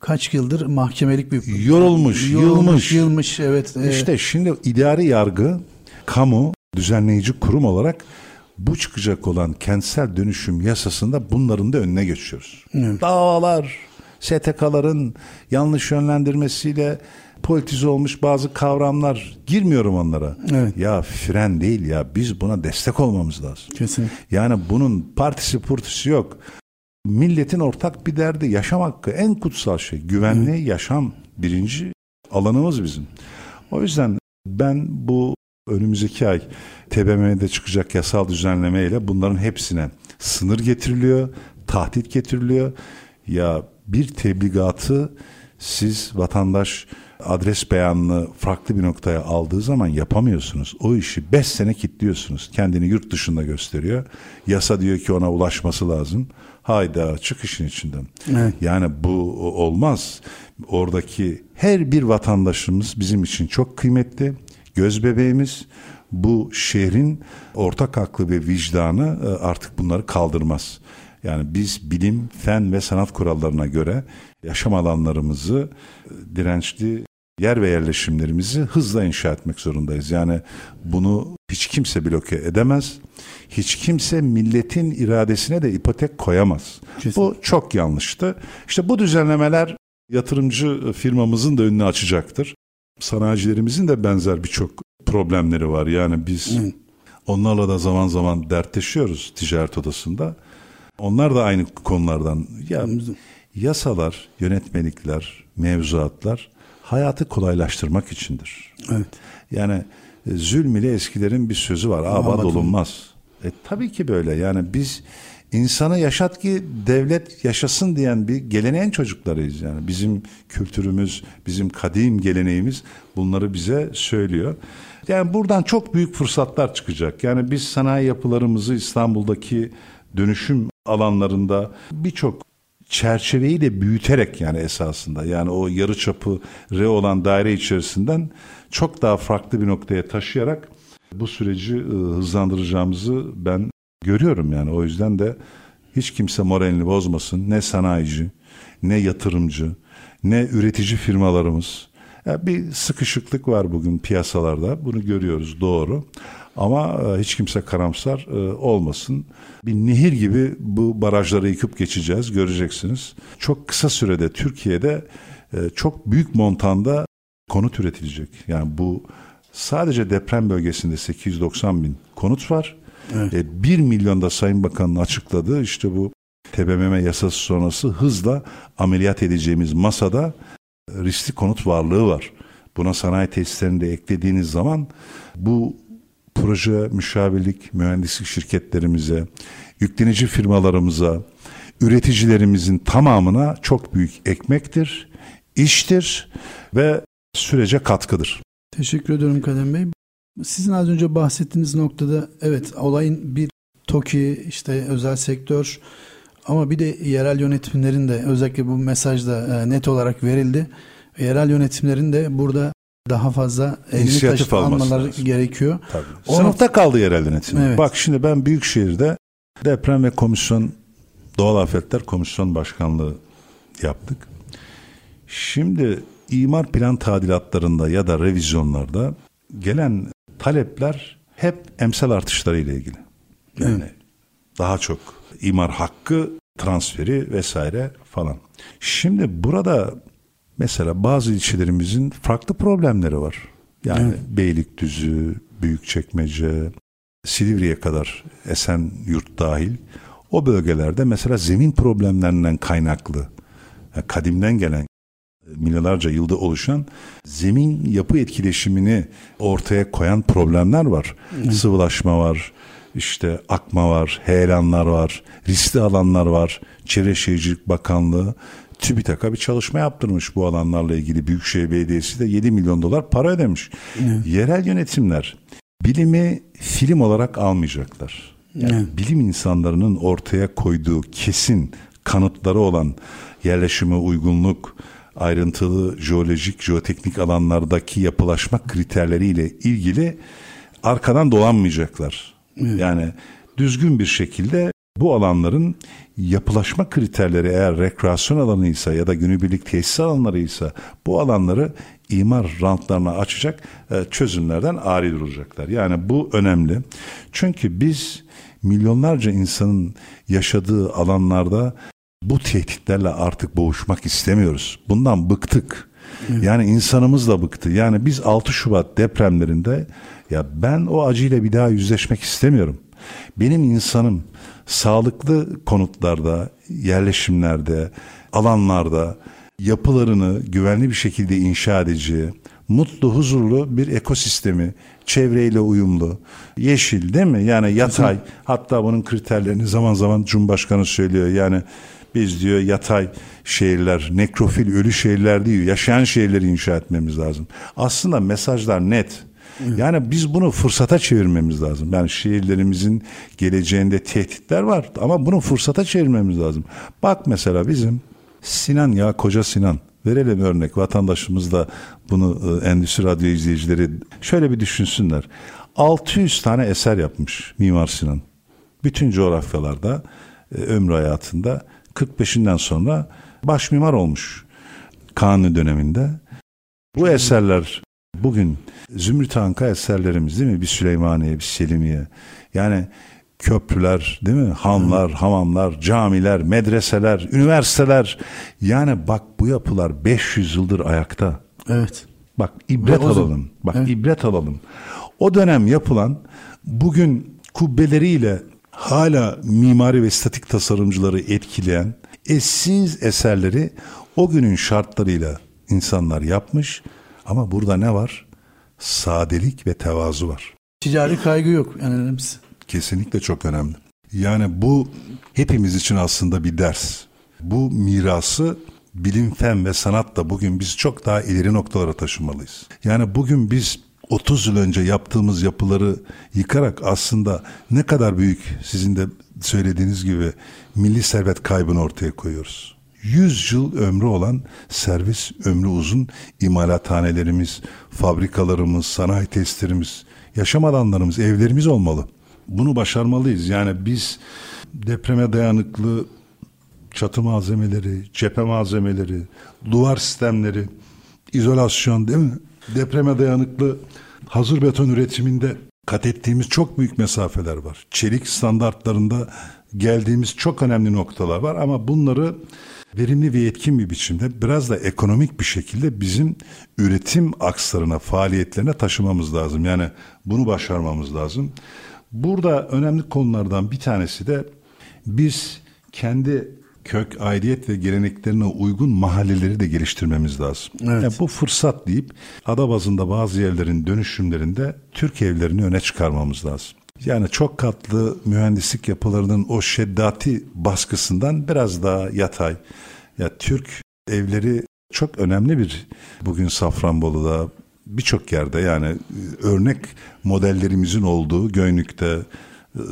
kaç yıldır mahkemelik bir yorulmuş, yılmış, yılmış evet. E, işte şimdi idari yargı, kamu düzenleyici kurum olarak bu çıkacak olan kentsel dönüşüm yasasında bunların da önüne geçiyoruz. Evet. Davalar, STK'ların yanlış yönlendirmesiyle politize olmuş bazı kavramlar girmiyorum onlara. Evet. Ya fren değil ya biz buna destek olmamız lazım. Kesin. Yani bunun partisi purtisi yok. Milletin ortak bir derdi yaşam hakkı en kutsal şey. Güvenli evet. yaşam birinci alanımız bizim. O yüzden ben bu önümüzdeki ay TBMM'de çıkacak yasal düzenlemeyle bunların hepsine sınır getiriliyor, tahdit getiriliyor. Ya bir tebligatı siz vatandaş adres beyanını farklı bir noktaya aldığı zaman yapamıyorsunuz. O işi 5 sene kilitliyorsunuz. Kendini yurt dışında gösteriyor. Yasa diyor ki ona ulaşması lazım. Hayda çık işin içinden. Evet. Yani bu olmaz. Oradaki her bir vatandaşımız bizim için çok kıymetli. Göz bebeğimiz bu şehrin ortak aklı ve vicdanı e, artık bunları kaldırmaz. Yani biz bilim, fen ve sanat kurallarına göre yaşam alanlarımızı e, dirençli yer ve yerleşimlerimizi hızla inşa etmek zorundayız. Yani bunu hiç kimse bloke edemez. Hiç kimse milletin iradesine de ipotek koyamaz. Kesin. Bu çok yanlıştı. İşte bu düzenlemeler yatırımcı firmamızın da önünü açacaktır. Sanayicilerimizin de benzer birçok problemleri var. Yani biz Hı. onlarla da zaman zaman dertleşiyoruz ticaret odasında. Onlar da aynı konulardan ya yasalar, yönetmelikler, mevzuatlar hayatı kolaylaştırmak içindir. Evet. Yani e, zulm ile eskilerin bir sözü var. Abad olunmaz. E, tabii ki böyle. Yani biz insanı yaşat ki devlet yaşasın diyen bir geleneğin çocuklarıyız. Yani bizim kültürümüz, bizim kadim geleneğimiz bunları bize söylüyor. Yani buradan çok büyük fırsatlar çıkacak. Yani biz sanayi yapılarımızı İstanbul'daki dönüşüm alanlarında birçok çerçeveyi de büyüterek yani esasında yani o yarı çapı R olan daire içerisinden çok daha farklı bir noktaya taşıyarak bu süreci e, hızlandıracağımızı ben görüyorum yani. O yüzden de hiç kimse moralini bozmasın. Ne sanayici ne yatırımcı ne üretici firmalarımız. Ya bir sıkışıklık var bugün piyasalarda. Bunu görüyoruz doğru ama e, hiç kimse karamsar e, olmasın. Bir nehir gibi bu barajları yıkıp geçeceğiz göreceksiniz. Çok kısa sürede Türkiye'de e, çok büyük montanda konut üretilecek. Yani bu sadece deprem bölgesinde 890 bin konut var. Evet. E, 1 milyonda Sayın Bakan'ın açıkladığı işte bu TBMM yasası sonrası hızla ameliyat edeceğimiz masada riskli konut varlığı var. Buna sanayi tesislerini de eklediğiniz zaman bu proje müşavirlik, mühendislik şirketlerimize, yüklenici firmalarımıza, üreticilerimizin tamamına çok büyük ekmektir, iştir ve sürece katkıdır. Teşekkür ediyorum Kadem Bey. Sizin az önce bahsettiğiniz noktada evet olayın bir TOKİ işte özel sektör ama bir de yerel yönetimlerin de özellikle bu mesajda e, net olarak verildi. Yerel yönetimlerin de burada daha fazla elini İnisiyatif almaları lazım. gerekiyor. Tabii. O Sınıfta kaldı yerel yönetim. Evet. Bak şimdi ben Büyükşehir'de deprem ve komisyon doğal afetler komisyon başkanlığı yaptık. Şimdi imar plan tadilatlarında ya da revizyonlarda gelen talepler hep emsal artışları ile ilgili. Yani daha çok imar hakkı transferi vesaire falan. Şimdi burada mesela bazı ilçelerimizin farklı problemleri var. Yani Beylikdüzü, Büyükçekmece, Silivri'ye kadar Esenyurt dahil o bölgelerde mesela zemin problemlerinden kaynaklı yani kadimden gelen milyonlarca yılda oluşan zemin yapı etkileşimini ortaya koyan problemler var. Sıvılaşma var, işte akma var, heyelanlar var, riskli alanlar var. Çevre Şehircilik Bakanlığı TÜBİTAK'a bir çalışma yaptırmış bu alanlarla ilgili. Büyükşehir Belediyesi de 7 milyon dolar para ödemiş. Yerel yönetimler bilimi film olarak almayacaklar. Yani Evet. bilim insanlarının ortaya koyduğu kesin kanıtları olan yerleşime uygunluk, ayrıntılı jeolojik, jeoteknik alanlardaki yapılaşma kriterleriyle ilgili arkadan dolanmayacaklar. Yani düzgün bir şekilde bu alanların yapılaşma kriterleri eğer rekreasyon alanıysa ya da günübirlik tesis alanlarıysa bu alanları imar rantlarına açacak e, çözümlerden ari duracaklar. Yani bu önemli. Çünkü biz milyonlarca insanın yaşadığı alanlarda bu tehditlerle artık boğuşmak istemiyoruz. Bundan bıktık. Yani insanımız da bıktı. Yani biz 6 Şubat depremlerinde ya ben o acıyla bir daha yüzleşmek istemiyorum. Benim insanım sağlıklı konutlarda, yerleşimlerde, alanlarda yapılarını güvenli bir şekilde inşa edeceği, mutlu, huzurlu bir ekosistemi, çevreyle uyumlu, yeşil değil mi? Yani yatay. Hatta bunun kriterlerini zaman zaman Cumhurbaşkanı söylüyor. Yani biz diyor yatay şehirler, nekrofil ölü şehirler değil, yaşayan şehirleri inşa etmemiz lazım. Aslında mesajlar net. Yani biz bunu fırsata çevirmemiz lazım. Yani şehirlerimizin geleceğinde tehditler var ama bunu fırsata çevirmemiz lazım. Bak mesela bizim Sinan ya koca Sinan. Verelim örnek vatandaşımız da bunu e, Endüstri Radyo izleyicileri şöyle bir düşünsünler. 600 tane eser yapmış Mimar Sinan. Bütün coğrafyalarda e, ömrü hayatında 45'inden sonra baş mimar olmuş. Kanuni döneminde. Bu eserler bugün Zümrüt Anka eserlerimiz değil mi? Bir Süleymaniye, bir Selimiye. Yani köprüler değil mi? Hanlar, hamamlar, camiler, medreseler, üniversiteler. Yani bak bu yapılar 500 yıldır ayakta. Evet. Bak ibret Ve alalım. Bak Evet. ibret alalım. O dönem yapılan bugün kubbeleriyle hala mimari ve statik tasarımcıları etkileyen eşsiz eserleri o günün şartlarıyla insanlar yapmış ama burada ne var? Sadelik ve tevazu var. Ticari kaygı yok en önemlisi. Kesinlikle çok önemli. Yani bu hepimiz için aslında bir ders. Bu mirası bilim, fen ve sanatla bugün biz çok daha ileri noktalara taşımalıyız. Yani bugün biz 30 yıl önce yaptığımız yapıları yıkarak aslında ne kadar büyük sizin de söylediğiniz gibi milli servet kaybını ortaya koyuyoruz. 100 yıl ömrü olan servis ömrü uzun imalathanelerimiz, fabrikalarımız, sanayi testlerimiz, yaşam alanlarımız, evlerimiz olmalı. Bunu başarmalıyız. Yani biz depreme dayanıklı çatı malzemeleri, cephe malzemeleri, duvar sistemleri, izolasyon değil mi? Depreme dayanıklı hazır beton üretiminde kat ettiğimiz çok büyük mesafeler var. Çelik standartlarında geldiğimiz çok önemli noktalar var ama bunları verimli ve yetkin bir biçimde biraz da ekonomik bir şekilde bizim üretim akslarına, faaliyetlerine taşımamız lazım. Yani bunu başarmamız lazım. Burada önemli konulardan bir tanesi de biz kendi kök, aidiyet ve geleneklerine uygun mahalleleri de geliştirmemiz lazım. Evet. Yani bu fırsat deyip ada bazında bazı yerlerin dönüşümlerinde Türk evlerini öne çıkarmamız lazım. Yani çok katlı mühendislik yapılarının o şeddati baskısından biraz daha yatay. Ya Türk evleri çok önemli bir bugün Safranbolu'da birçok yerde yani örnek modellerimizin olduğu Göynük'te,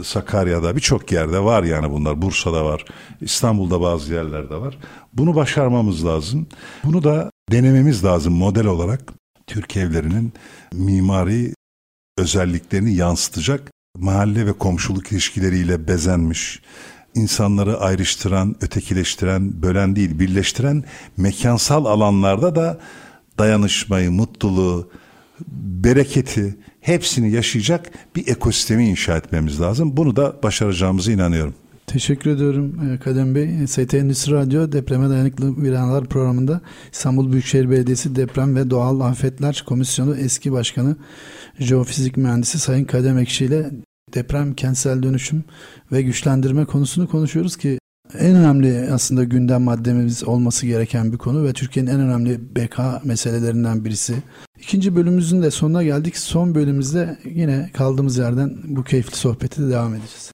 Sakarya'da birçok yerde var yani bunlar. Bursa'da var. İstanbul'da bazı yerlerde var. Bunu başarmamız lazım. Bunu da denememiz lazım model olarak. Türk evlerinin mimari özelliklerini yansıtacak mahalle ve komşuluk ilişkileriyle bezenmiş, insanları ayrıştıran, ötekileştiren, bölen değil, birleştiren mekansal alanlarda da dayanışmayı, mutluluğu, bereketi hepsini yaşayacak bir ekosistemi inşa etmemiz lazım. Bunu da başaracağımıza inanıyorum. Teşekkür ediyorum e, Kadem Bey. ST Endüstri Radyo Depreme Dayanıklı Binalar programında İstanbul Büyükşehir Belediyesi Deprem ve Doğal Afetler Komisyonu eski başkanı Jeofizik Mühendisi Sayın Kadem Ekşi ile deprem, kentsel dönüşüm ve güçlendirme konusunu konuşuyoruz ki en önemli aslında gündem maddemiz olması gereken bir konu ve Türkiye'nin en önemli BK meselelerinden birisi. İkinci bölümümüzün de sonuna geldik. Son bölümümüzde yine kaldığımız yerden bu keyifli sohbeti de devam edeceğiz.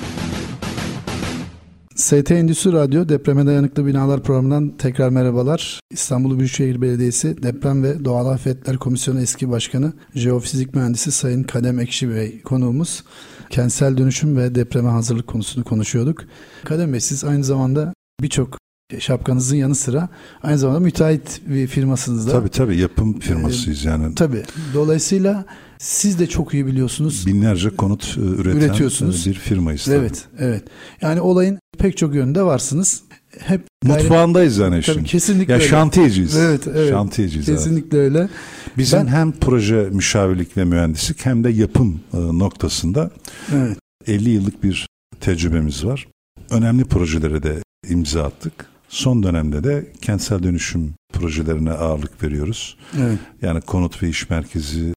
ST Endüstri Radyo Depreme Dayanıklı Binalar programından tekrar merhabalar. İstanbul Büyükşehir Belediyesi Deprem ve Doğal Afetler Komisyonu eski başkanı Jeofizik Mühendisi Sayın Kadem Ekşi Bey konuğumuz. Kentsel dönüşüm ve depreme hazırlık konusunu konuşuyorduk. Kadem Bey siz aynı zamanda birçok şapkanızın yanı sıra aynı zamanda müteahhit bir firmasınız da. Tabii tabii yapım firmasıyız yani. Tabii. Dolayısıyla siz de çok iyi biliyorsunuz. Binlerce konut e, üreten Üretiyorsunuz. bir firmayız. Tabii. Evet, evet. Yani olayın pek çok yönde varsınız. Hep mutfağındayız yani işin. Tabii kesinlikle. Ya öyle. şantiyeciyiz. Evet, evet. Şantiyeciyiz. Kesinlikle evet. öyle. Bizim ben... hem proje müşavirlik ve mühendislik hem de yapım e, noktasında evet. 50 yıllık bir tecrübemiz var. Önemli projelere de imza attık. Son dönemde de kentsel dönüşüm projelerine ağırlık veriyoruz. Evet. Yani konut ve iş merkezi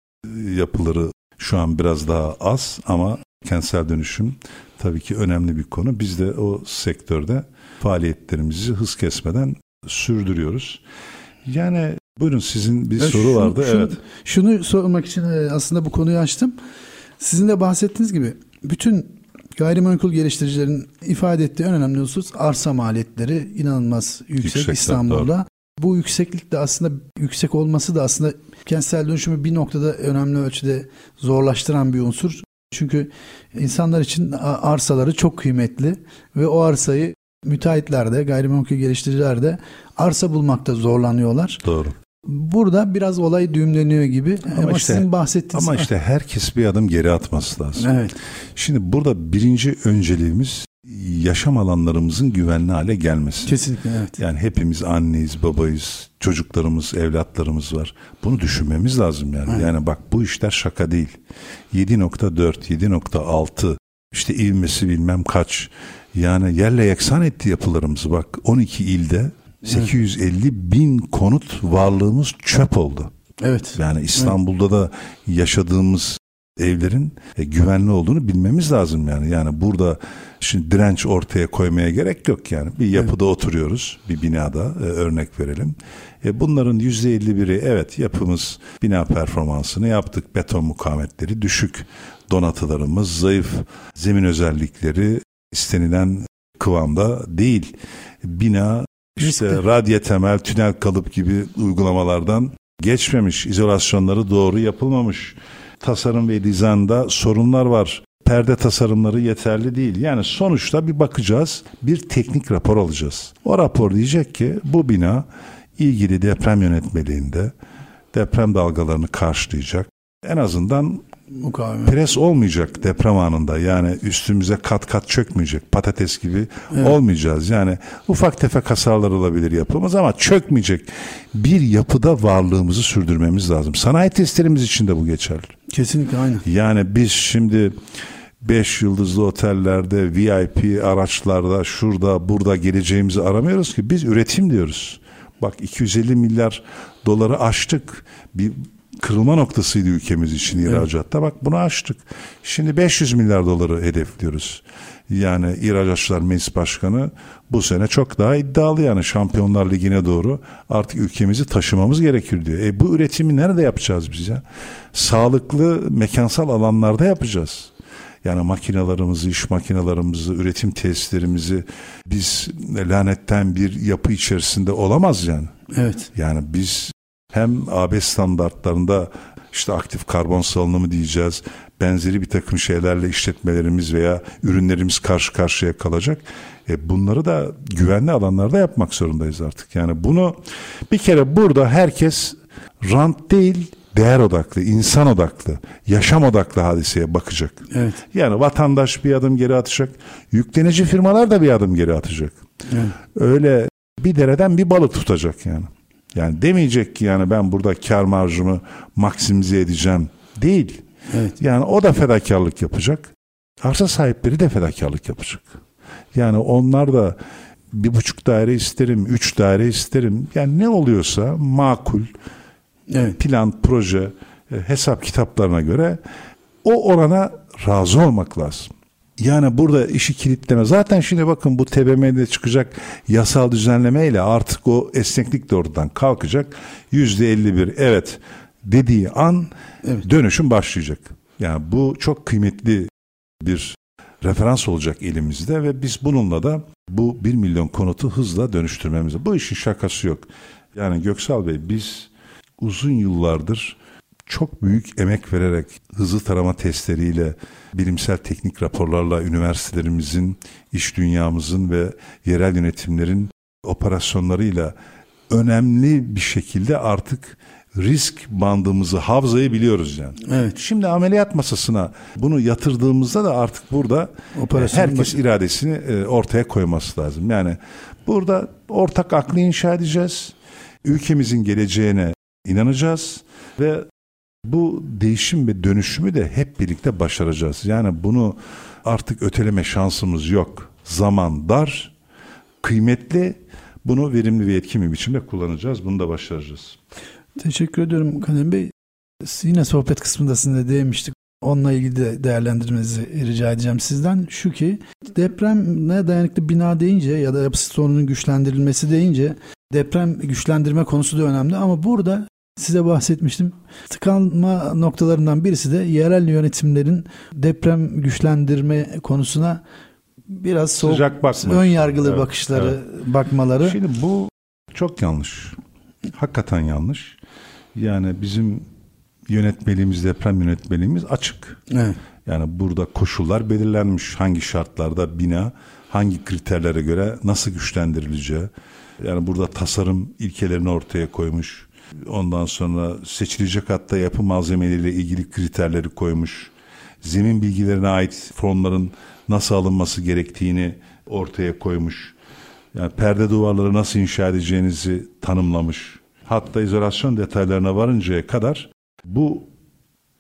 yapıları şu an biraz daha az ama kentsel dönüşüm tabii ki önemli bir konu. Biz de o sektörde faaliyetlerimizi hız kesmeden sürdürüyoruz. Yani buyurun sizin bir ya soru şunu, vardı. Şunu, evet. Şunu sormak için e, aslında bu konuyu açtım. Sizin de bahsettiğiniz gibi bütün gayrimenkul geliştiricilerin ifade ettiği en önemli husus arsa maliyetleri inanılmaz yüksek, yüksek İstanbul'da. Doğru. Bu yükseklik de aslında yüksek olması da aslında kentsel dönüşümü bir noktada önemli ölçüde zorlaştıran bir unsur. Çünkü insanlar için arsaları çok kıymetli ve o arsayı müteahhitler de gayrimenkul geliştiriciler de arsa bulmakta zorlanıyorlar. Doğru. Burada biraz olay düğümleniyor gibi ama, ama işte, sizin bahsettiğiniz... Ama işte herkes bir adım geri atması lazım. Evet. Şimdi burada birinci önceliğimiz yaşam alanlarımızın güvenli hale gelmesi. Kesinlikle evet. Yani hepimiz anneyiz, babayız, çocuklarımız, evlatlarımız var. Bunu düşünmemiz lazım yani. Evet. Yani bak bu işler şaka değil. 7.4, 7.6 işte ivmesi bilmem kaç. Yani yerle yeksan etti yapılarımızı bak 12 ilde 850 bin konut varlığımız çöp oldu. Evet. Yani İstanbul'da da yaşadığımız evlerin e, güvenli olduğunu bilmemiz lazım yani. Yani burada şimdi direnç ortaya koymaya gerek yok yani. Bir yapıda evet. oturuyoruz, bir binada e, örnek verelim. E, bunların yüzde elli biri evet yapımız bina performansını yaptık. Beton mukavemetleri düşük. Donatılarımız zayıf. Zemin özellikleri istenilen kıvamda değil. Bina işte radye temel, tünel kalıp gibi uygulamalardan geçmemiş. izolasyonları doğru yapılmamış. Tasarım ve dizaynda sorunlar var. Perde tasarımları yeterli değil. Yani sonuçta bir bakacağız, bir teknik rapor alacağız. O rapor diyecek ki bu bina ilgili deprem yönetmeliğinde deprem dalgalarını karşılayacak. En azından Mukavemet. Pres olmayacak deprem anında yani üstümüze kat kat çökmeyecek patates gibi evet. olmayacağız. Yani ufak tefek hasarlar olabilir yapımız ama çökmeyecek bir yapıda varlığımızı sürdürmemiz lazım. Sanayi testlerimiz için de bu geçerli. Kesinlikle aynı. Yani biz şimdi 5 yıldızlı otellerde, VIP araçlarda, şurada, burada geleceğimizi aramıyoruz ki biz üretim diyoruz. Bak 250 milyar doları aştık. Bir kırılma noktasıydı ülkemiz için ihracatta. Evet. Bak bunu aştık. Şimdi 500 milyar doları hedefliyoruz. Yani İhracatçılar Meclis Başkanı bu sene çok daha iddialı yani Şampiyonlar Ligi'ne doğru artık ülkemizi taşımamız gerekir diyor. E bu üretimi nerede yapacağız biz ya? Sağlıklı mekansal alanlarda yapacağız. Yani makinalarımızı, iş makinalarımızı, üretim tesislerimizi biz lanetten bir yapı içerisinde olamaz yani. Evet. Yani biz hem AB standartlarında işte aktif karbon salınımı diyeceğiz. Benzeri bir takım şeylerle işletmelerimiz veya ürünlerimiz karşı karşıya kalacak. E bunları da güvenli alanlarda yapmak zorundayız artık. Yani bunu bir kere burada herkes rant değil değer odaklı, insan odaklı, yaşam odaklı hadiseye bakacak. Evet. Yani vatandaş bir adım geri atacak, yüklenici firmalar da bir adım geri atacak. Evet. Öyle bir dereden bir balık tutacak yani. Yani demeyecek ki yani ben burada kar marjımı maksimize edeceğim. Değil. Evet. Yani o da fedakarlık yapacak. Arsa sahipleri de fedakarlık yapacak. Yani onlar da bir buçuk daire isterim, üç daire isterim. Yani ne oluyorsa makul evet. plan, proje, e, hesap kitaplarına göre o orana razı olmak lazım. Yani burada işi kilitleme. Zaten şimdi bakın bu TBMM'de çıkacak yasal düzenlemeyle artık o esneklik de oradan kalkacak. Yüzde 51 evet dediği an evet. dönüşüm başlayacak. Yani bu çok kıymetli bir referans olacak elimizde ve biz bununla da bu 1 milyon konutu hızla dönüştürmemiz. Bu işin şakası yok. Yani Göksal Bey biz uzun yıllardır çok büyük emek vererek hızlı tarama testleriyle, bilimsel teknik raporlarla üniversitelerimizin, iş dünyamızın ve yerel yönetimlerin operasyonlarıyla önemli bir şekilde artık risk bandımızı, havzayı biliyoruz yani. Evet. Şimdi ameliyat masasına bunu yatırdığımızda da artık burada Operasyon herkes başı. iradesini e, ortaya koyması lazım. Yani burada ortak aklı inşa edeceğiz. Ülkemizin geleceğine inanacağız ve bu değişim ve dönüşümü de hep birlikte başaracağız. Yani bunu artık öteleme şansımız yok. Zaman dar, kıymetli. Bunu verimli ve etkin bir biçimde kullanacağız. Bunu da başaracağız. Teşekkür ediyorum Kanem Bey. Yine sohbet kısmında sizinle değinmiştik. Onunla ilgili de değerlendirmenizi rica edeceğim sizden. Şu ki depremle dayanıklı bina deyince ya da yapısı sorunun güçlendirilmesi deyince deprem güçlendirme konusu da önemli ama burada size bahsetmiştim. Tıkanma noktalarından birisi de yerel yönetimlerin deprem güçlendirme konusuna biraz soğuk, Sıcak ön yargılı evet, bakışları, evet. bakmaları. Şimdi bu çok yanlış. Hakikaten yanlış. Yani bizim yönetmeliğimiz, deprem yönetmeliğimiz açık. Evet. Yani burada koşullar belirlenmiş. Hangi şartlarda bina, hangi kriterlere göre nasıl güçlendirileceği. Yani burada tasarım ilkelerini ortaya koymuş. Ondan sonra seçilecek hatta yapı malzemeleriyle ilgili kriterleri koymuş. Zemin bilgilerine ait fonların nasıl alınması gerektiğini ortaya koymuş. Yani perde duvarları nasıl inşa edeceğinizi tanımlamış. Hatta izolasyon detaylarına varıncaya kadar bu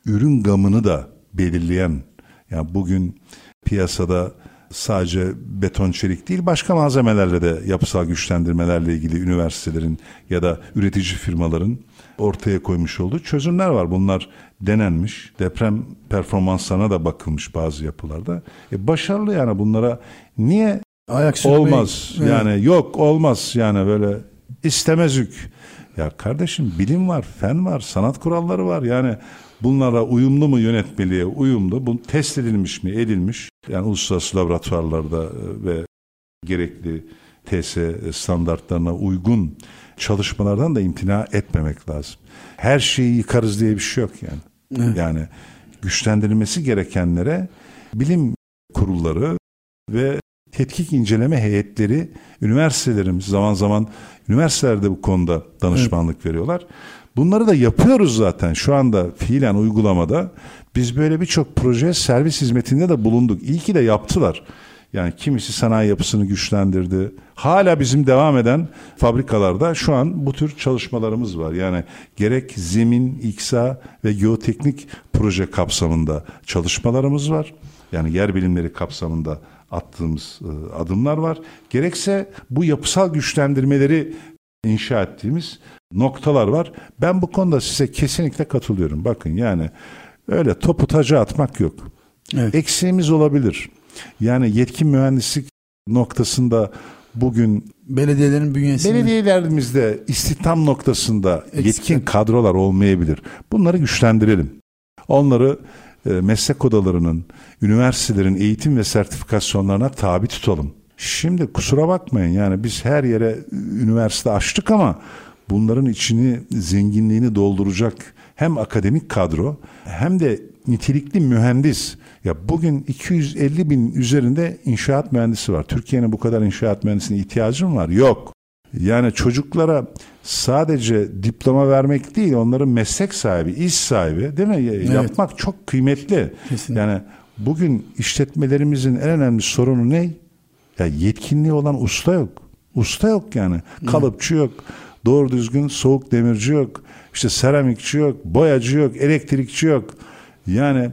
ürün gamını da belirleyen yani bugün piyasada sadece beton çelik değil başka malzemelerle de yapısal güçlendirmelerle ilgili üniversitelerin ya da üretici firmaların ortaya koymuş olduğu çözümler var. Bunlar denenmiş. Deprem performanslarına da bakılmış bazı yapılarda. E başarılı yani bunlara niye Ayak sürmeyi- olmaz Evet. yani yok olmaz yani böyle istemezük. Ya kardeşim bilim var, fen var, sanat kuralları var. Yani bunlara uyumlu mu yönetmeliğe uyumlu, bu test edilmiş mi, edilmiş. Yani uluslararası laboratuvarlarda e, ve gerekli TS standartlarına uygun çalışmalardan da imtina etmemek lazım. Her şeyi yıkarız diye bir şey yok yani. Evet. Yani güçlendirilmesi gerekenlere bilim kurulları ve tetkik inceleme heyetleri üniversitelerimiz zaman zaman üniversitelerde bu konuda danışmanlık veriyorlar. Bunları da yapıyoruz zaten şu anda fiilen uygulamada. Biz böyle birçok proje servis hizmetinde de bulunduk. İyi ki de yaptılar. Yani kimisi sanayi yapısını güçlendirdi. Hala bizim devam eden fabrikalarda şu an bu tür çalışmalarımız var. Yani gerek zemin, iksa ve geoteknik proje kapsamında çalışmalarımız var. Yani yer bilimleri kapsamında attığımız e, adımlar var. Gerekse bu yapısal güçlendirmeleri inşa ettiğimiz noktalar var. Ben bu konuda size kesinlikle katılıyorum. Bakın yani öyle topu taca atmak yok. Evet. Eksiğimiz olabilir. Yani yetkin mühendislik noktasında bugün Belediyelerin bünyesinde. belediyelerimizde istihdam noktasında Eksik. yetkin kadrolar olmayabilir. Bunları güçlendirelim. Onları e, meslek odalarının, üniversitelerin eğitim ve sertifikasyonlarına tabi tutalım. Şimdi kusura bakmayın yani biz her yere üniversite açtık ama bunların içini zenginliğini dolduracak hem akademik kadro hem de nitelikli mühendis. Ya bugün 250 bin üzerinde inşaat mühendisi var. Türkiye'nin bu kadar inşaat mühendisine ihtiyacı mı var? Yok. Yani çocuklara sadece diploma vermek değil, onların meslek sahibi, iş sahibi değil mi? Yapmak çok kıymetli. Kesinlikle. Yani bugün işletmelerimizin en önemli sorunu ne? Ya yetkinliği olan usta yok. Usta yok yani. Kalıpçı yok. Doğru düzgün soğuk demirci yok. İşte seramikçi yok, boyacı yok, elektrikçi yok. Yani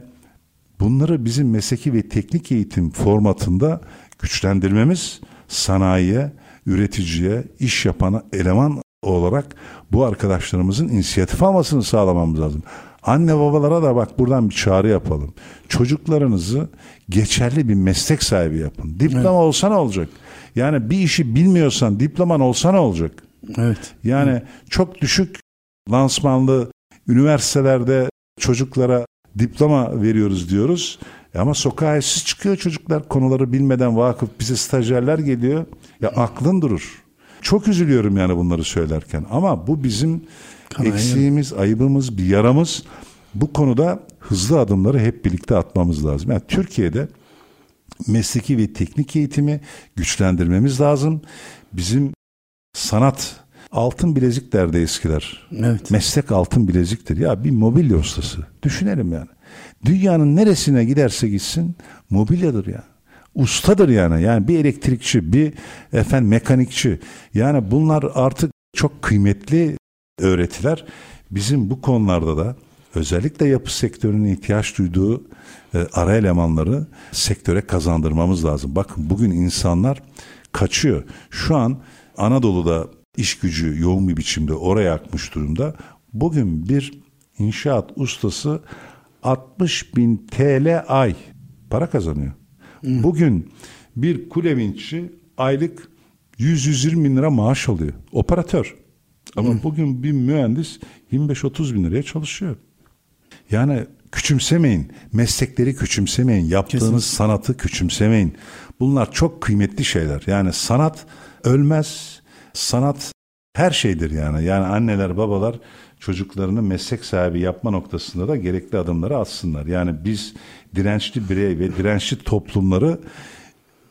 bunları bizim mesleki ve teknik eğitim formatında güçlendirmemiz sanayiye, üreticiye, iş yapana eleman olarak bu arkadaşlarımızın inisiyatif almasını sağlamamız lazım. Anne babalara da bak buradan bir çağrı yapalım. Çocuklarınızı geçerli bir meslek sahibi yapın. Diploma olsa ne olacak? Yani bir işi bilmiyorsan diploman olsa ne olacak? Evet. Yani çok düşük lansmanlı üniversitelerde çocuklara diploma veriyoruz diyoruz. Ama sokağa işsiz çıkıyor çocuklar konuları bilmeden vakıf bize stajyerler geliyor. Ya aklın durur. Çok üzülüyorum yani bunları söylerken ama bu bizim Kanayan. eksiğimiz, ayıbımız, bir yaramız. Bu konuda hızlı adımları hep birlikte atmamız lazım. Yani Türkiye'de mesleki ve teknik eğitimi güçlendirmemiz lazım. Bizim sanat altın bilezik derdi eskiler. Evet. Meslek altın bileziktir. Ya bir mobilya ustası. Düşünelim yani. Dünyanın neresine giderse gitsin mobilyadır ya. Ustadır yani. Yani bir elektrikçi, bir efendim mekanikçi. Yani bunlar artık çok kıymetli öğretiler. Bizim bu konularda da özellikle yapı sektörünün ihtiyaç duyduğu e, ara elemanları sektöre kazandırmamız lazım. Bakın bugün insanlar kaçıyor. Şu an Anadolu'da iş gücü yoğun bir biçimde oraya akmış durumda. Bugün bir inşaat ustası 60 bin TL ay para kazanıyor. Bugün bir kule vinççi aylık 100-120 bin lira maaş alıyor. Operatör. Ama bugün bir mühendis 25-30 bin liraya çalışıyor. Yani küçümsemeyin. Meslekleri küçümsemeyin. Yaptığınız Kesinlikle. sanatı küçümsemeyin. Bunlar çok kıymetli şeyler. Yani sanat ölmez. Sanat her şeydir yani. Yani anneler, babalar çocuklarını meslek sahibi yapma noktasında da gerekli adımları atsınlar. Yani biz dirençli birey ve dirençli toplumları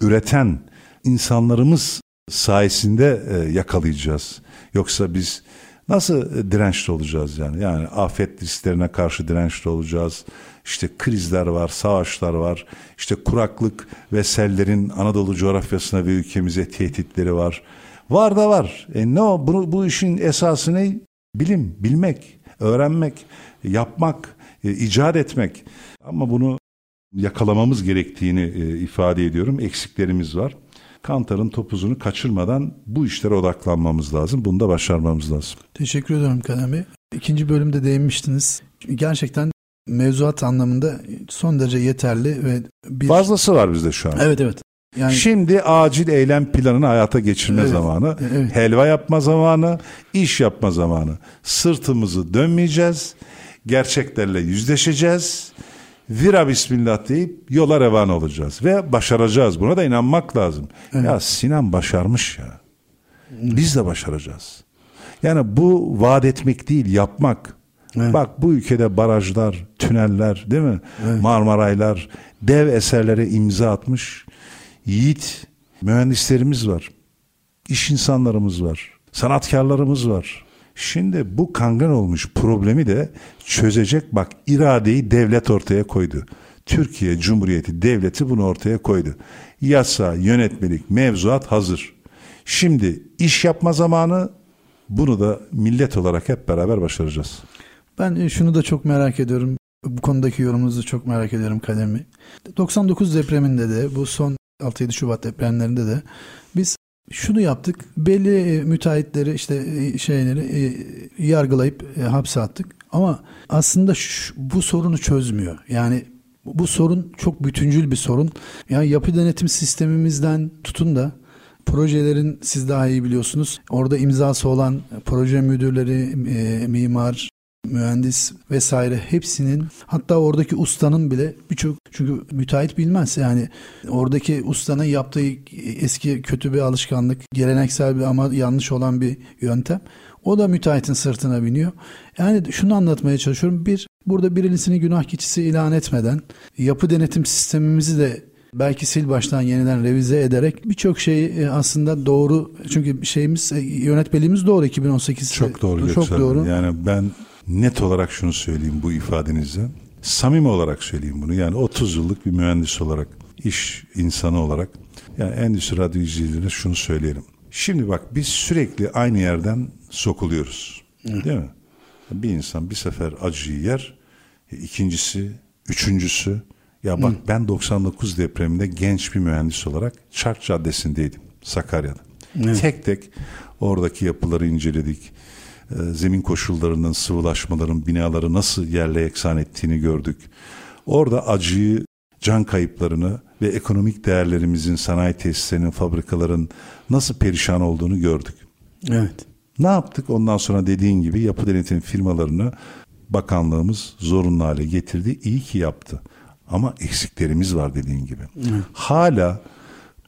üreten insanlarımız sayesinde e, yakalayacağız. Yoksa biz nasıl e, dirençli olacağız yani? Yani afet risklerine karşı dirençli olacağız. İşte krizler var, savaşlar var. İşte kuraklık ve sellerin Anadolu coğrafyasına ve ülkemize tehditleri var. Var da var. E ne o? Bu, bu işin esası ne? Bilim, bilmek, öğrenmek, yapmak, e, icat etmek. Ama bunu yakalamamız gerektiğini e, ifade ediyorum. Eksiklerimiz var. Kantar'ın topuzunu kaçırmadan bu işlere odaklanmamız lazım. Bunu da başarmamız lazım. Teşekkür ederim Kalem Bey. İkinci bölümde değinmiştiniz. Gerçekten mevzuat anlamında son derece yeterli ve bir... Fazlası var bizde şu an. Evet evet. Yani... Şimdi acil eylem planını hayata geçirme evet, zamanı, evet. helva yapma zamanı, iş yapma zamanı. Sırtımızı dönmeyeceğiz, gerçeklerle yüzleşeceğiz. Vira bismillah deyip yola revan olacağız ve başaracağız. Buna da inanmak lazım. Evet. Ya Sinan başarmış ya. Biz de başaracağız. Yani bu vaat etmek değil, yapmak. Evet. Bak bu ülkede barajlar, tüneller değil mi? Evet. Marmaraylar, dev eserlere imza atmış yiğit mühendislerimiz var. İş insanlarımız var. Sanatkarlarımız var. Şimdi bu kangan olmuş problemi de çözecek bak iradeyi devlet ortaya koydu. Türkiye Cumhuriyeti Devleti bunu ortaya koydu. Yasa, yönetmelik, mevzuat hazır. Şimdi iş yapma zamanı bunu da millet olarak hep beraber başaracağız. Ben e, şunu da çok merak ediyorum. Bu konudaki yorumunuzu çok merak ediyorum Kademi. 99 depreminde de bu son 6-7 Şubat depremlerinde de biz şunu yaptık. Belli e, müteahhitleri işte e, şeyleri yargılayıp hapse attık. Ama aslında bu sorunu çözmüyor. Yani bu sorun çok bütüncül bir sorun. Yani yapı denetim sistemimizden tutun da projelerin siz daha iyi biliyorsunuz. Orada imzası olan proje müdürleri, mimar, mühendis vesaire hepsinin hatta oradaki ustanın bile birçok çünkü müteahhit bilmez yani oradaki ustanın yaptığı eski kötü bir alışkanlık geleneksel bir ama yanlış olan bir yöntem o da müteahhitin sırtına biniyor. Yani şunu anlatmaya çalışıyorum. Bir, burada birisini günah keçisi ilan etmeden yapı denetim sistemimizi de belki sil baştan yeniden revize ederek birçok şeyi e, aslında doğru çünkü şeyimiz e, yönetmeliğimiz doğru 2018 çok doğru çok doğru yani ben net olarak şunu söyleyeyim bu ifadenizle. Samimi olarak söyleyeyim bunu. Yani 30 yıllık bir mühendis olarak, iş insanı olarak yani endüstri radyo izleyicilerine şunu söyleyelim. Şimdi bak biz sürekli aynı yerden sokuluyoruz. Hı. Değil mi? Bir insan bir sefer acıyı yer, e, ikincisi, üçüncüsü. Ya bak Hı. ben 99 depreminde genç bir mühendis olarak Çark Caddesi'ndeydim Sakarya'da. Hı. Tek tek oradaki yapıları inceledik zemin koşullarının, sıvılaşmaların binaları nasıl yerle eksan ettiğini gördük. Orada acıyı, can kayıplarını ve ekonomik değerlerimizin, sanayi tesislerinin, fabrikaların nasıl perişan olduğunu gördük. Evet. Ne yaptık? Ondan sonra dediğin gibi yapı denetim firmalarını bakanlığımız zorunlu hale getirdi. İyi ki yaptı. Ama eksiklerimiz var dediğin gibi. Evet. Hala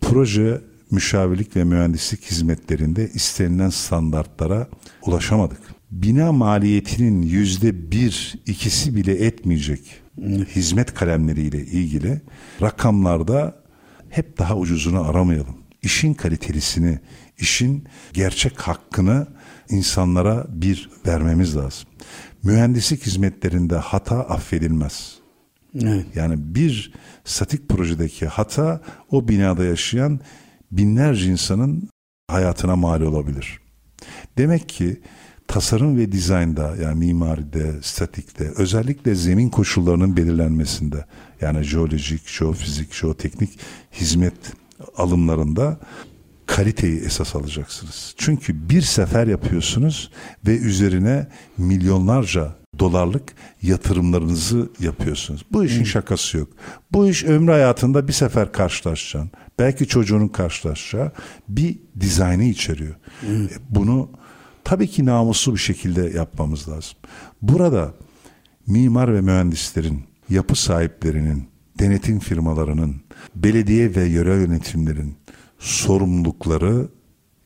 proje müşavirlik ve mühendislik hizmetlerinde istenilen standartlara ulaşamadık. Bina maliyetinin yüzde bir, ikisi bile etmeyecek hizmet kalemleriyle ilgili rakamlarda hep daha ucuzunu aramayalım. İşin kalitelisini, işin gerçek hakkını insanlara bir vermemiz lazım. Mühendislik hizmetlerinde hata affedilmez. Evet. Yani bir statik projedeki hata o binada yaşayan binlerce insanın hayatına mal olabilir. Demek ki tasarım ve dizaynda yani mimaride, statikte özellikle zemin koşullarının belirlenmesinde yani jeolojik, jeofizik, jeoteknik hizmet alımlarında kaliteyi esas alacaksınız. Çünkü bir sefer yapıyorsunuz ve üzerine milyonlarca dolarlık yatırımlarınızı yapıyorsunuz. Bu işin şakası yok. Bu iş ömrü hayatında bir sefer karşılaşacaksın. Belki çocuğunun karşılaşacağı bir dizaynı içeriyor. Hmm. Bunu tabii ki namuslu bir şekilde yapmamız lazım. Burada mimar ve mühendislerin, yapı sahiplerinin, denetim firmalarının, belediye ve yöre yönetimlerin sorumlulukları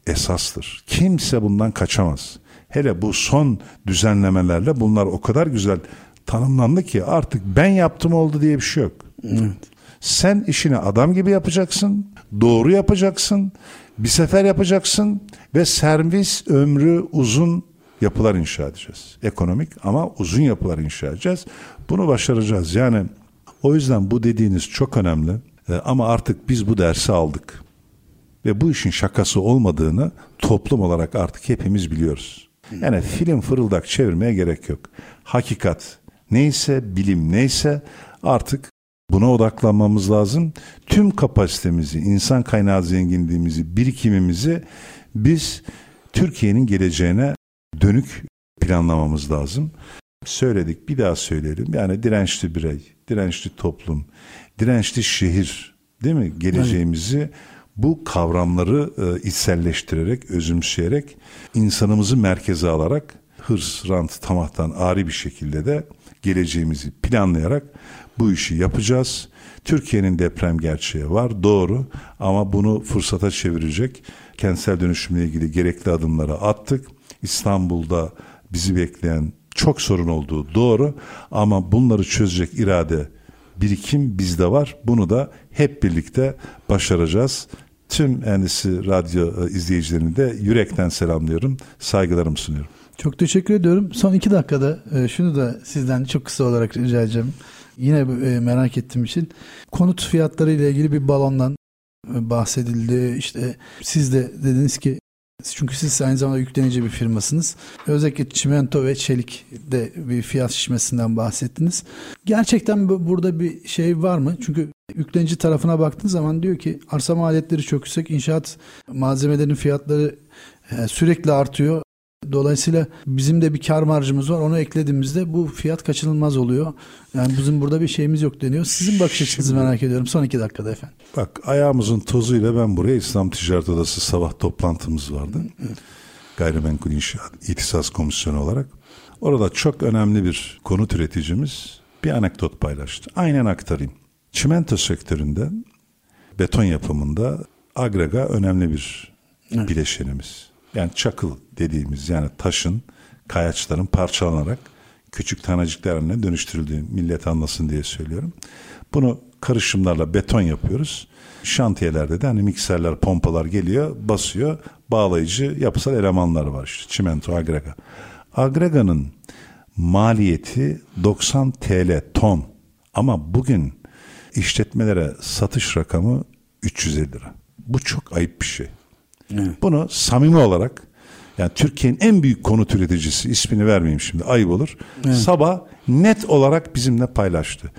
esastır. Kimse bundan kaçamaz. Hele bu son düzenlemelerle bunlar o kadar güzel tanımlandı ki artık ben yaptım oldu diye bir şey yok. Evet. Sen işini adam gibi yapacaksın, doğru yapacaksın, bir sefer yapacaksın ve servis ömrü uzun yapılar inşa edeceğiz. Ekonomik ama uzun yapılar inşa edeceğiz. Bunu başaracağız. Yani o yüzden bu dediğiniz çok önemli. Ee, ama artık biz bu dersi aldık. Ve bu işin şakası olmadığını toplum olarak artık hepimiz biliyoruz. Yani film fırıldak çevirmeye gerek yok. Hakikat neyse, bilim neyse artık Buna odaklanmamız lazım. Tüm kapasitemizi, insan kaynağı zenginliğimizi, birikimimizi biz Türkiye'nin geleceğine dönük planlamamız lazım. Söyledik bir daha söyleyelim. Yani dirençli birey, dirençli toplum, dirençli şehir değil mi? Geleceğimizi bu kavramları e, içselleştirerek, özümseyerek, insanımızı merkeze alarak hırs, rant, tamahtan ari bir şekilde de geleceğimizi planlayarak bu işi yapacağız. Türkiye'nin deprem gerçeği var doğru ama bunu fırsata çevirecek kentsel dönüşümle ilgili gerekli adımları attık. İstanbul'da bizi bekleyen çok sorun olduğu doğru ama bunları çözecek irade, birikim bizde var. Bunu da hep birlikte başaracağız. Tüm Endüstri Radyo e, izleyicilerini de yürekten selamlıyorum. Saygılarımı sunuyorum. Çok teşekkür ediyorum. Son iki dakikada e, şunu da sizden çok kısa olarak rica edeceğim. Yine e, merak ettiğim için konut fiyatları ile ilgili bir balondan bahsedildi. İşte siz de dediniz ki çünkü siz aynı zamanda yüklenici bir firmasınız. Özellikle çimento ve çelik de bir fiyat şişmesinden bahsettiniz. Gerçekten burada bir şey var mı? Çünkü yüklenici tarafına baktığın zaman diyor ki arsa maliyetleri çok yüksek, inşaat malzemelerinin fiyatları e, sürekli artıyor. Dolayısıyla bizim de bir kar marjımız var. Onu eklediğimizde bu fiyat kaçınılmaz oluyor. Yani bizim burada bir şeyimiz yok deniyor. Sizin bakış açınızı merak ediyorum. Son iki dakikada efendim. Bak ayağımızın tozuyla ben buraya İslam Ticaret Odası sabah toplantımız vardı. Evet. Gayrimenkul İnşaat İhtisas Komisyonu olarak. Orada çok önemli bir konu üreticimiz bir anekdot paylaştı. Aynen aktarayım. Çimento sektöründe beton yapımında agrega önemli bir evet. bileşenimiz. Yani çakıl dediğimiz yani taşın, kayaçların parçalanarak küçük tanecikler haline dönüştürüldüğü millet anlasın diye söylüyorum. Bunu karışımlarla beton yapıyoruz. Şantiyelerde de hani mikserler, pompalar geliyor, basıyor. Bağlayıcı yapısal elemanlar var işte. Çimento, agrega. Agrega'nın maliyeti 90 TL ton. Ama bugün işletmelere satış rakamı 350 lira. Bu çok ayıp bir şey. Evet. Bunu samimi olarak yani Türkiye'nin en büyük konut üreticisi ismini vermeyeyim şimdi ayıp olur. Evet. Sabah net olarak bizimle paylaştı.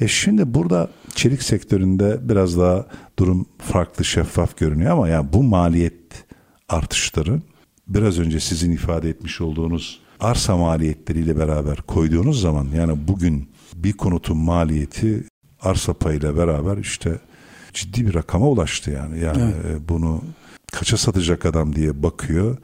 E şimdi burada çelik sektöründe biraz daha durum farklı şeffaf görünüyor ama yani bu maliyet artışları biraz önce sizin ifade etmiş olduğunuz arsa maliyetleriyle beraber koyduğunuz zaman yani bugün bir konutun maliyeti arsa payıyla beraber işte ciddi bir rakama ulaştı yani. Yani evet. E, bunu kaça satacak adam diye bakıyor.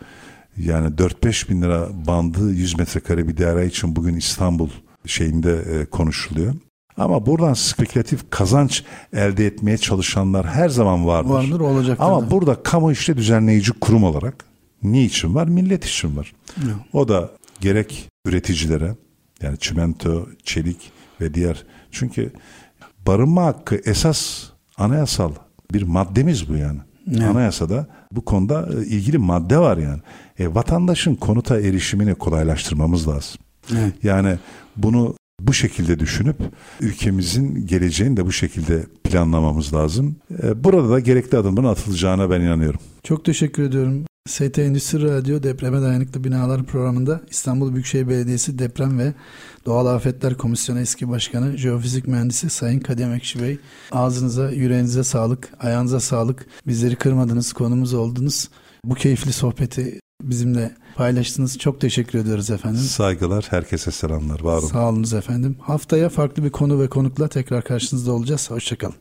Yani 4-5 bin lira bandı 100 metrekare bir daire için bugün İstanbul şeyinde e, konuşuluyor. Ama buradan spekülatif kazanç elde etmeye çalışanlar her zaman vardır. Vardır olacak. Ama da. burada kamu işte düzenleyici kurum olarak niçin var? Millet için var. Ya. O da gerek üreticilere yani çimento, çelik ve diğer çünkü barınma hakkı esas anayasal bir maddemiz bu yani. Evet. Anayasada bu konuda e, ilgili madde var yani. E, vatandaşın konuta erişimini kolaylaştırmamız lazım. Evet. Yani bunu bu şekilde düşünüp ülkemizin geleceğini de bu şekilde planlamamız lazım. E, burada da gerekli adımların atılacağına ben inanıyorum. Çok teşekkür ediyorum. ST Endüstri Radyo Depreme Dayanıklı Binalar programında İstanbul Büyükşehir Belediyesi Deprem ve Doğal Afetler Komisyonu eski başkanı Jeofizik Mühendisi Sayın Kadim Ekşi Bey ağzınıza yüreğinize sağlık, ayağınıza sağlık. Bizleri kırmadınız, konumuz oldunuz. Bu keyifli sohbeti bizimle paylaştınız. Çok teşekkür ediyoruz efendim. Saygılar, herkese selamlar. Var olun. Sağ olunuz efendim. Haftaya farklı bir konu ve konukla tekrar karşınızda olacağız. Hoşçakalın.